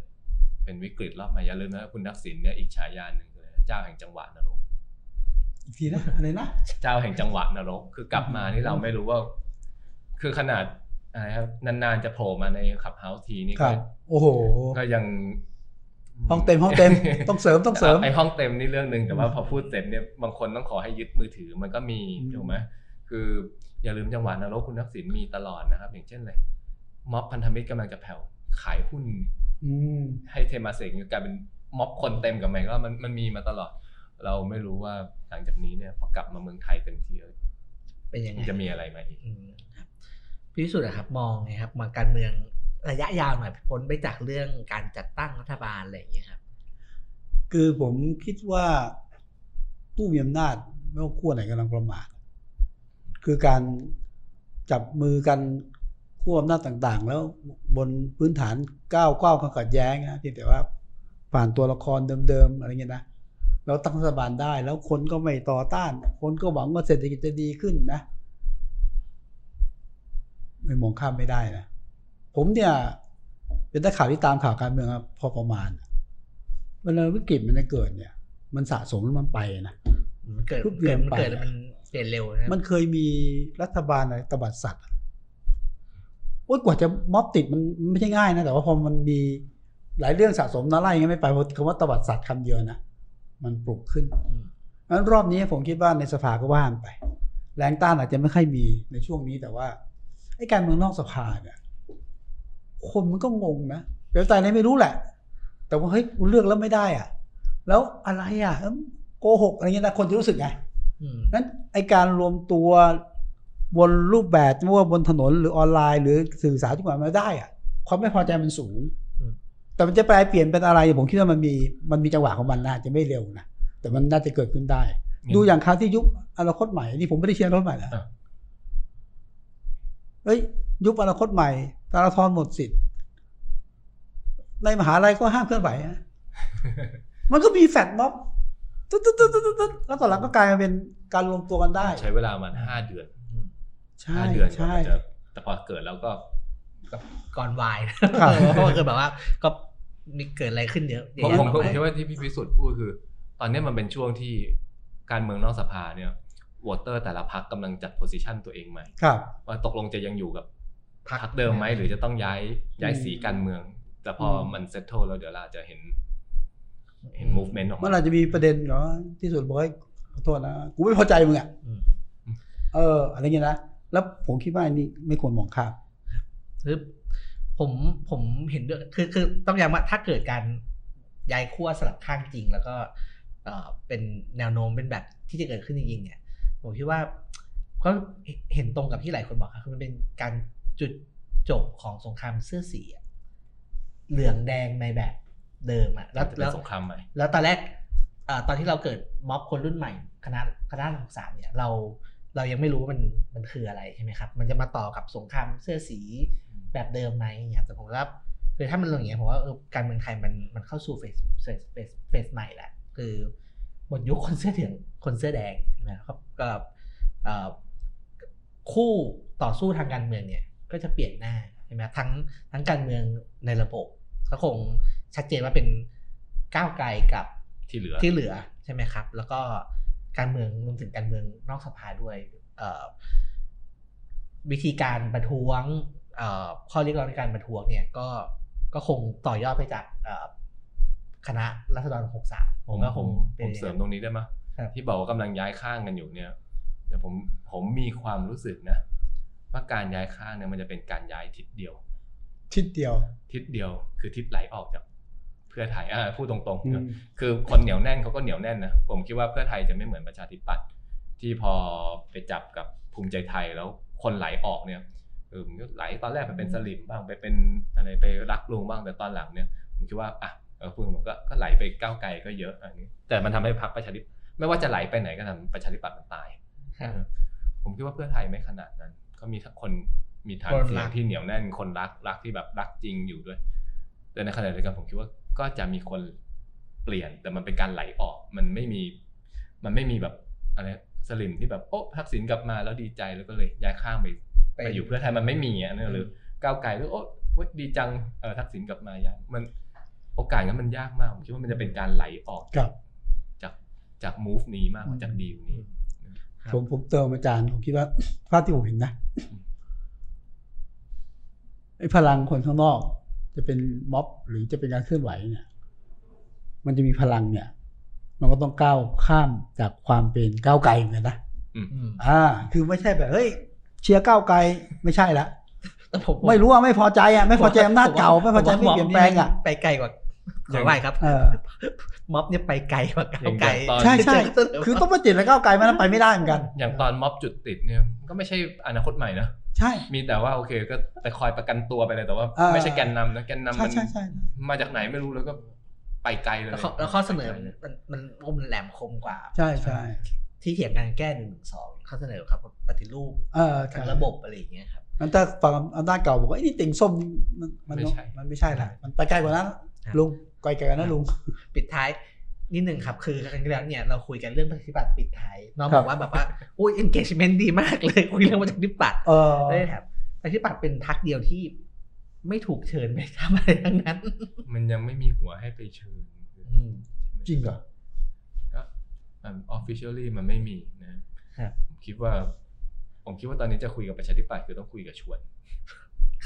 เป็นวิกฤตรอบใหม่อย่าลืมนะคุณทักษิณเนี่ยอีกฉายาหนึ่งคืออะไร เจ้าแห่งจังหวะนรก อีกทีนะอะไรนะ เจ้าแห่งจังหวะนรก คือกลับมานี่เราไม่รู้ว่า คือขนาดอะไรครับนานๆจะโผล่มาในขับเฮาส์ทีนี่ครัก็บโอ้โหก็ยังห้องเต็มห้องเต็มต้องเสริมต้องเสริมไอห้องเต็มนี่เรื่องหนึ่งแต่ว่าพอพูดเสร็จเนี่ยบางคนต้องขอให้ยึดมือถือมันก็มีอืมถูกไหมคืออย่าลืมจังหวะนรกคุณทักษิณมีตลอดนะครับ อย่างเช่นเลยม็อบพันธมิตรกำลังจะแผ่วขายหุ้นอืมให้เทมาเสกกลายเป็น ม็อบคนเต็มกับไหมก็มันมันมีมาตลอด เราไม่รู้ว่าหลังจากนี้เนี่ยพอกลับมาเมืองไทยเต็มที่เออเป็นยังไงจะมีอะไรมาอีกอืมครับพี่วิสุทธ์อะครับมองไงครับมาการเมืองระยะยาวหน่อยพ้นไปจากเรื่องการจัดตั้งรัฐบาลอะไรอย่างเงี้ยครับ คือผมคิดว่าผู้มีอำนาจไม่ว่าขั้วไหนกำลังประมาทคือการจับมือกันขั้วอำนาจต่างๆ แล้วบนพื้นฐานก้าวก้าวความขัดแย้งนะเพียงแต่ว่า ผ่านตัวละครเดิมๆอะไรเงี้ยนะแล้วตั้งรัฐบาลได้ แล้วคนก็ไม่ต่อต้าน คนก็หวังว่าเศรษฐกิจจะดีขึ้นนะไม่มองข้ามไม่ได้นะผมเนี่ย เป็นนักข่าวที่ตามข่าวการเมืองมาพอประมาณเวลาวิกฤตมันจะเกิดเนี่ย มันสะสมแล้วมันไปนะมันเกิดทุกเดืเกิอดนมันเกิดไปแล้วมันเปลี่ยนเร็วนะครับมันเคยมีรัฐบาลอะไรตบัดสัตว์อะโอ๊ยกว่าจะม็อบติดมันมันไม่ใช่ง่ายนะแต่ว่าพอมันมี หลายเรื่องสะสมนะไล่ยังไม่ไปเพราะคำว่าตบัดสัตว์คำเดียวนะมันปลุกขึ้นอืมงั้นรอบนี้ผมคิดว่าในสภาก็ว่านไป แรงต้านอาจจะไม่ค่อยมีในช่วงนี้แต่ว่าไอ้การเมืองนอกสภาเนี่ยคนมันก็งงนะเดี๋ยวใจในไม่รู้แหละ แต่ว่าเฮ้ยกูเลือกแล้วไม่ได้อะ แล้วอะไรอะเอิ่มโกหกอะไรเงี้ยนะคนจะรู้สึกไงอืมนั้นไอการรวมตัวบนรูปแบบไม่ว่าบนถนนหรือออนไลน์ หรือสื่อสารทุกอย่างมาได้อะความไม่พอใจมันสูง แต่มันจะแปลเปลี่ยนเป็นอะไร ผมคิดว่ามันมีมันมีจังหวะของมันนะอาจจะไม่เร็วนะแต่มันน่าจะเกิดขึ้นได้งั้นดูอย่างคราวที่ยุบอนาคตใหม่นี่ผมไม่ได้เชียร์อนาคตใหม่นะอะเฮ้ย ยุบอนาคตใหม่ธนาธรหมดสิทธิ์ในมหาลัยก็ห้ามเคลื่อนไหวนะมันก็มีแฟดม็อบตึ๊ดตึ๊ดตึ๊ดตึ๊ดตึ๊ดแล้วตอนหลังก็กลายมาเป็นการรวมตัวกันได้ ใช้เวลามาห้าเดือนอืมใช่ห้าเดือนกว่าใช่มันจะแต่พอเกิดแล้วก็ ก่อนวายครับเพราะว่าคือแบบว่าก็มีเกิดอะไรขึ้นเยอะผมแยะผมมากผมมายคิดว่าที่พี่พิสุทธิ์พูดคือ ตอนนี้มันเป็นช่วงที่การเมืองนอกสภาเนี่ยวอเตอร์แต่ละพักกำลังจัดโพสิชันตัวเองใหม่ครับว่าตกลงจะยังอยู่กับพักเดิมไหมหรือจะต้องย้ายย้ายสีการเมือง แต่พออมมันเซตโทแล้วเดี๋ยวเราจะเห็น เห็น movement ออกมันมาอาจจะมีประเด็นเหรอที่สุดบอกให้ขอโทษนะกูไม่พอใจมึงอะอืมเออ อะไรเงี้ยนะแล้วผมคิดว่าอันนี้ไม่ควรมองข้าม คือผมผมเห็นด้วยคือคือต้องย้ำว่าถ้าเกิดการย้ายขั้วสลับข้างจริง แล้วก็เอ่อเป็นแนวโน้มเป็นแบบที่จะเกิดขึ้นจริงๆเนี่ยผมคิดว่าก็เห็นตรงกับที่หลายคนบอกครับคือมันเป็นการจุดจบของสงครามเสื้อสีอะเหลืองแดงในแบบเดิมอะแล้วจะเป็แล้นวสงครามใหม่แล้วตอนแรกเอ่อตอนที่เราเกิดม็อบคนรุ่นใหม่คณะคณะหกสามเนี่ยเราเรายังไม่รู้ว่ามันมันคืออะไรใช่ไหมครับ มันจะมาต่อกับสงครามเสื้อสี แบบเดิมไหมเนี่ยแต่ผมว่าคือถ้ามันลงอย่างเงี้ยผมว่าเออการเมืองไทยมันมันเข้าสู่เฟสเฟสเฟสเฟสใหม่แล้วคือหมดยุคคนเสื้อเหลืองคนเสื้อแดงใช่ไหมครับก็เอ่อคู่ต่อสู้ทางการเมืองเนี่ยก็จะเปลี่ยนหน้าใช่ไหมทั้งทั้งการเมืองในระบบก็คงชัดเจนว่าเป็นก้าวไกลกับที่เหลือที่เหลือใช่ไหมครับ แล้วก็การเมืองรวมถึงการเมืองนอกสภาด้วยเอ่อวิธีการประท้วงเอ่อ ข้อเรียกร้องในการประท้วงเนี่ยก็ก็คงต่อยอดไปจากเอ่อคณะรัษฎร63ผมก็คงผเป็นมเสริมตรงนี้ได้ไหมครับที่บอกว่ากำลังย้ายข้างกันอยู่เนี่ยเดี๋ยวผมผมมีความรู้สึกนะ ว่าการย้ายข้างเนี่ยมันจะเป็นการย้ายทิศเดียว ทิศเดียว ทิศเดียว คือทิศไหลออกจากเพื่อไทยอ่าพูดตรงอืมๆคือคนเหนียวแน่นเขาก็เหนียวแน่นนะผมคิดว่าเพื่อไทยจะไม่เหมือนประชาธิปัตย์ที่พอไปจับกับภูมิใจไทยแล้วคนไหลออกเนี่ยเออมันก็ไหลตอนแรกไปเป็นสลิมบ้างไปเป็นอะไรไปรักลุงบ้างแต่ตอนหลังเนี่ยผมคิดว่าอะเออพูดตรงๆก็ก็ไหลไปก้าวไกลก็เยอะอันนี้ แต่มันทำให้พรรคประชาธิปัตย์ไม่ว่าจะไหลไปไหนก็ทำประชาธิปัตย์มันตายครับผมคิดว่าเพื่อไทยไม่ขนาดนั้นเขามีคนมีฐานคนเสียรังกที่เหนียวแน่นคนรักรักที่แบบรักจริงอยู่ด้วย แต่ในขณะเดียวกันผมคิดว่าก็จะมีคนเปลี่ยนแต่มันเป็นการไหลออก มันไม่มี มันไม่มีแบบอะไรสลิมที่แบบโอ้ทักษิณกลับมาแล้วดีใจแล้วก็เลยย้ายข้างไป ไปอยู่เพื่อไทยมันไม่มีอะนั่นหรือก้าวไกลหรือโอ้เว้ยดีจังเออทักษิณกลับมาย้ายมันโอกาสงั้นมันยากมากผมคิดว่ามันจะเป็นการไหลออกครับจากจาก move นี้มากกว่าจากดีลนี้ครับผมผมเติมอาจารย์ผมคิดว่าภาพที่ผมเห็นนะไอ้พลังคนข้างนอก จะเป็นม็อบหรือจะเป็นการเคลื่อนไหวเนี่ย มันจะมีพลังเนี่ย มันก็ต้องก้าวข้ามจากความเป็นก้าวไกลเหมือนกันนะอืมอ่า คือไม่ใช่แบบเฮ้ย เชียร์ก้าวไกลไม่ใช่ละแต่ผมไม่รู้ว่าไม่พอใจอะไม่พอใจอำนาจเก่าไม่พอใจไม่ผว่าเปลี่ยนแปลงอะไปไกลกว่าขอไหวครับเออม็อบเนี่ยไปไกลกว่าก้าวไกลอย่างตอนใช่ใช่เจอคือต้องมาติดแล้วก้าวไกลมันไปไม่ได้เหมือนกัน อย่างตอนม็อบจุดติดเนี่ยก็ไม่ใช่อนาคตใหม่นะใช่ มีแต่ว่าโอเคก็ไปคอยประกันตัวไปเลยแต่ว่าอ่าไม่ใช่แกนนำนะแกนนำใช่มันใช่ใช่มาจากไหนไม่รู้แล้วก็ไปไกลเลยแล้วข้อแล้วข้อเสนอมันมันมันแหลมคมกว่า ใช่ใช่ ที่เถียงกันแก้หนึ่งหนึ่งสองข้อเสนอครับปฏิรูปเออใช่ทั้งระบบอะไรอย่างเงี้ยครับมันถ้าฝั่งอำนาจเก่าบอกว่าไอ้นี่ติ่งส้มนี่มันมันไม่ใช่มันไม่ใช่ละมันไปไกลกว่านั้นครับลุงไกลกว่านั้นลุงปิดท้ายนิดหนึ่งครับ คือครั้งที่แล้วเนี่ยเราคุยกันเรื่องประชาธิปัตย์ปิดท้ายน้องครับบอกว่าแบบว่าอุ้ย engagement ดีมากเลยคุยเรื่องประชาธิปัตย์เออได้แถบประชาธิปัตย์เป็นพรรคเดียวที่ไม่ถูกเชิญไปทำอะไรทั้งนั้น มันยังไม่มีหัวให้ไปเชิญอืมจริงเหรอก็ มัน officially มันไม่มีนะครับผมคิดว่า ผมคิดว่าตอนนี้จะคุยกับประชาธิปัตย์คือต้องคุยกับชวน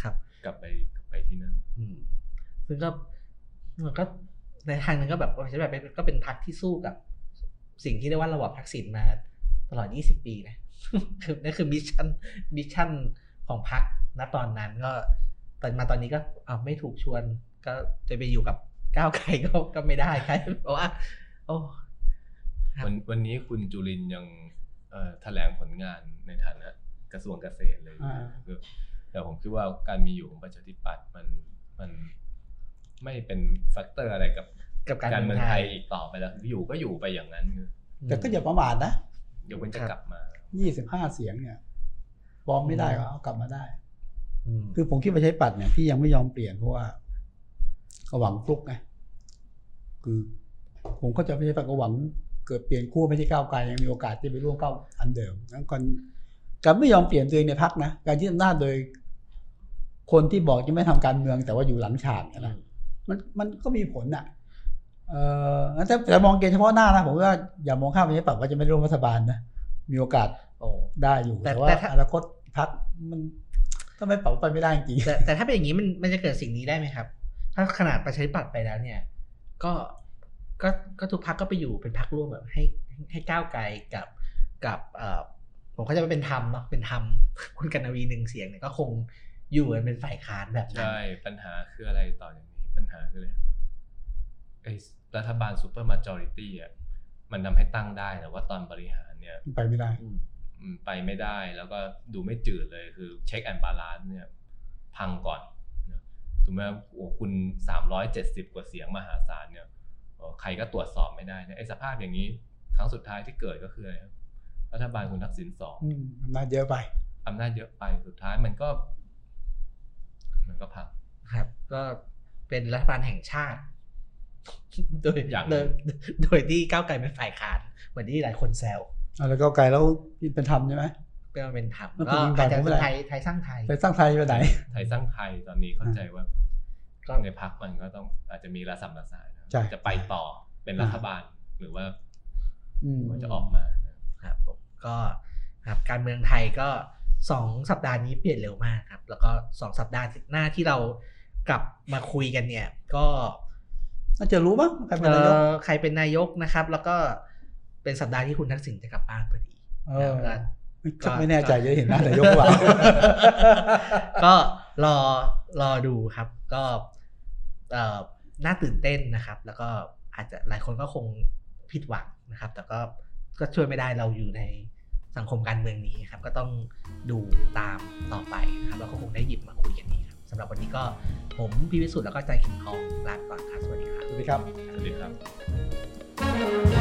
ครับ กลับไปกลับไปที่นั่นอืมซึ่งก็มันก็ในทางหนึงก็แบบประชาธิปัตย์เป็นก็เป็นพรรคที่สู้กับ สิ่งที่เรียกว่าระบอบทักษิณมาตลอด 20 ปีนะคือนั่นคือ mission mission ของพรรคณตอนนั้นก็ตอนมาตอนนี้ก็เอาวไม่ถูกชวนก็จะไปอยู่กับก้าวไกลก็ก็ไม่ได้ครับเพราะว่า โอ้ครับ วันวันนี้คุณจุรินทร์ยังเอ่อแถลงผลงานในฐานะกระทรวงเกษตรเลยอ่าคือแต่ผมคิดว่าการมีอยู่ของประชาธิปัตย์มันมันไม่เป็น factor อะไรกับกับการการเมืเมือองงไทไทยยอีกต่อไปแล้วอยู่ก็อยู่ไปอย่างนั้นคือแต่ก็อย่าประมาทนะยกเว้นจะกลับมายี่สิบห้าเสียงเนี่ยฟ้องไม่ได้ก็เอากลับมาได้อืมคือผมคิดว่าใช้ปัดเนี่ยที่ยังไม่ยอมเปลี่ยนเพราะว่าก็หวังฟลุกไงคือผมเข้าใจไม่ใช่ปัดก็หวัง เกิดเปลี่ยนคู่ไม่ใช่ก้าวไกลยังมีโอกาสที่ไปร่วมก้าวอันเดิมงั้นก่อนการไม่ยอมเปลี่ยนตัวเองในพักนะการยึดอำนาจโดย คนที่บอกจะไม่ทำการเมือง แต่ว่าอยู่หลังฉากเนี่ยนะมันมันก็มีผลอะเออแต่แต่มองเกณฑ์เฉพาะหน้านะผมว่าอย่ามองข้ามไปใช่ปัดว่าจะไม่ร่วมรัฐบาลนะมีโอกาสโอ้ได้อยู่แต่แต่ว่าแต่ถ้าอนาคตพักมันถ้าไม่ปรับไปไม่ได้จริงแต่แต่ถ้าเป็นอย่างนี้มันมันจะเกิดสิ่งนี้ได้ไหมครับ ถ้าขนาดประชาธิปัตย์ไปแล้วเนี่ย ก็ ก็ก็ทุกพักก็ไปอยู่เป็นพักร่วมแบบให้ให้ก้าวไกลกับกับเอ่อผมเข้าใจจะเป็นธรรมเนาะเป็นธรรมคุณกัณวีร์หนึ่งเสียงเนี่ยก็คงอยู่กันเป็นฝ่ายค้านแบบนั้นใช่ปัญหาคืออะไรต่ออย่างนี้ปัญหาคืออะไรไอ้รัฐบาล super majority อะมันทำให้ตั้งได้แต่ว่าตอนบริหารเนี่ยไปไม่ได้อืมอืมไปไม่ได้แล้วก็ดูไม่จืดเลยคือ check and balance เนี่ย พังก่อนนะถูกไหมโอ้คุณสามร้อยเจ็ดสิบกว่าเสียงมหาศาลเนี่ยเอ่อ ใครก็ตรวจสอบไม่ได้นะไอ้สภาพอย่างนี้ ครั้งสุดท้ายที่เกิดก็คืออะไรครับรัฐบาลคุณทักษิณสองอืมอำนาจเยอะไปอำนาจเยอะไปสุดท้ายมันก็ มันก็พังครับ ก็เป็นรัฐบาลแห่งชาติ โดยอย่างโดยโดยที่ก้าวไกลเป็นฝ่ายค้านเหมือนที่หลายคนแซวเอาแล้วก็ไกลแล้วเป็นธรรมใช่ไหมเป็นเป็นธรรมแล้วก็คุณอาจจะยิงไปผมไม่เป็นได้ไทยไทยสร้างไทยไปสร้างไทยไปไหนไทยสร้างไทยตอนนี้เข้าใจว่าก็ในพักมันก็ต้องอาจจะมีระสำระสายนะใช่ จะไปต่อเป็นรัฐบาลหรือว่าอืมจะออกมานะครับผมก็ครับการเมืองไทยก็สองสัปดาห์นี้เปลี่ยนเร็วมากครับ แล้วก็สองสัปดาห์หน้าที่เรากลับมาคุยกันเนี่ย ก็น่าจะรู้มั้งใครเป็นเอ่นายกอใครเป็นนายกนะครับ แล้วก็เป็นสัปดาห์ที่คุณทักษิณจะกลับบ้านพอดีเออแล้วก็ไม่ชักไม่แน่ใจจะเห็นหน้านายกหรือเปล่าก็รอรอดูครับ ก็เอ่อ น่าตื่นเต้นนะครับ แล้วก็อาจจะหลายคนก็คงผิดหวังนะครับ แต่ก็ก็ช่วยไม่ได้เราอยู่ในสังคมการเมืองนี้ครับ ก็ต้องดูตามต่อไปนะครับแล้วก็คงได้หยิบมาคุยกันนี้ครับสำหรับวันนี้ก็ผมพี่วิสุทธ์แล้วก็ใจขิงทองลาไปก่อนครับสวัสดีครับสวัสดีครับสวัสดีครับ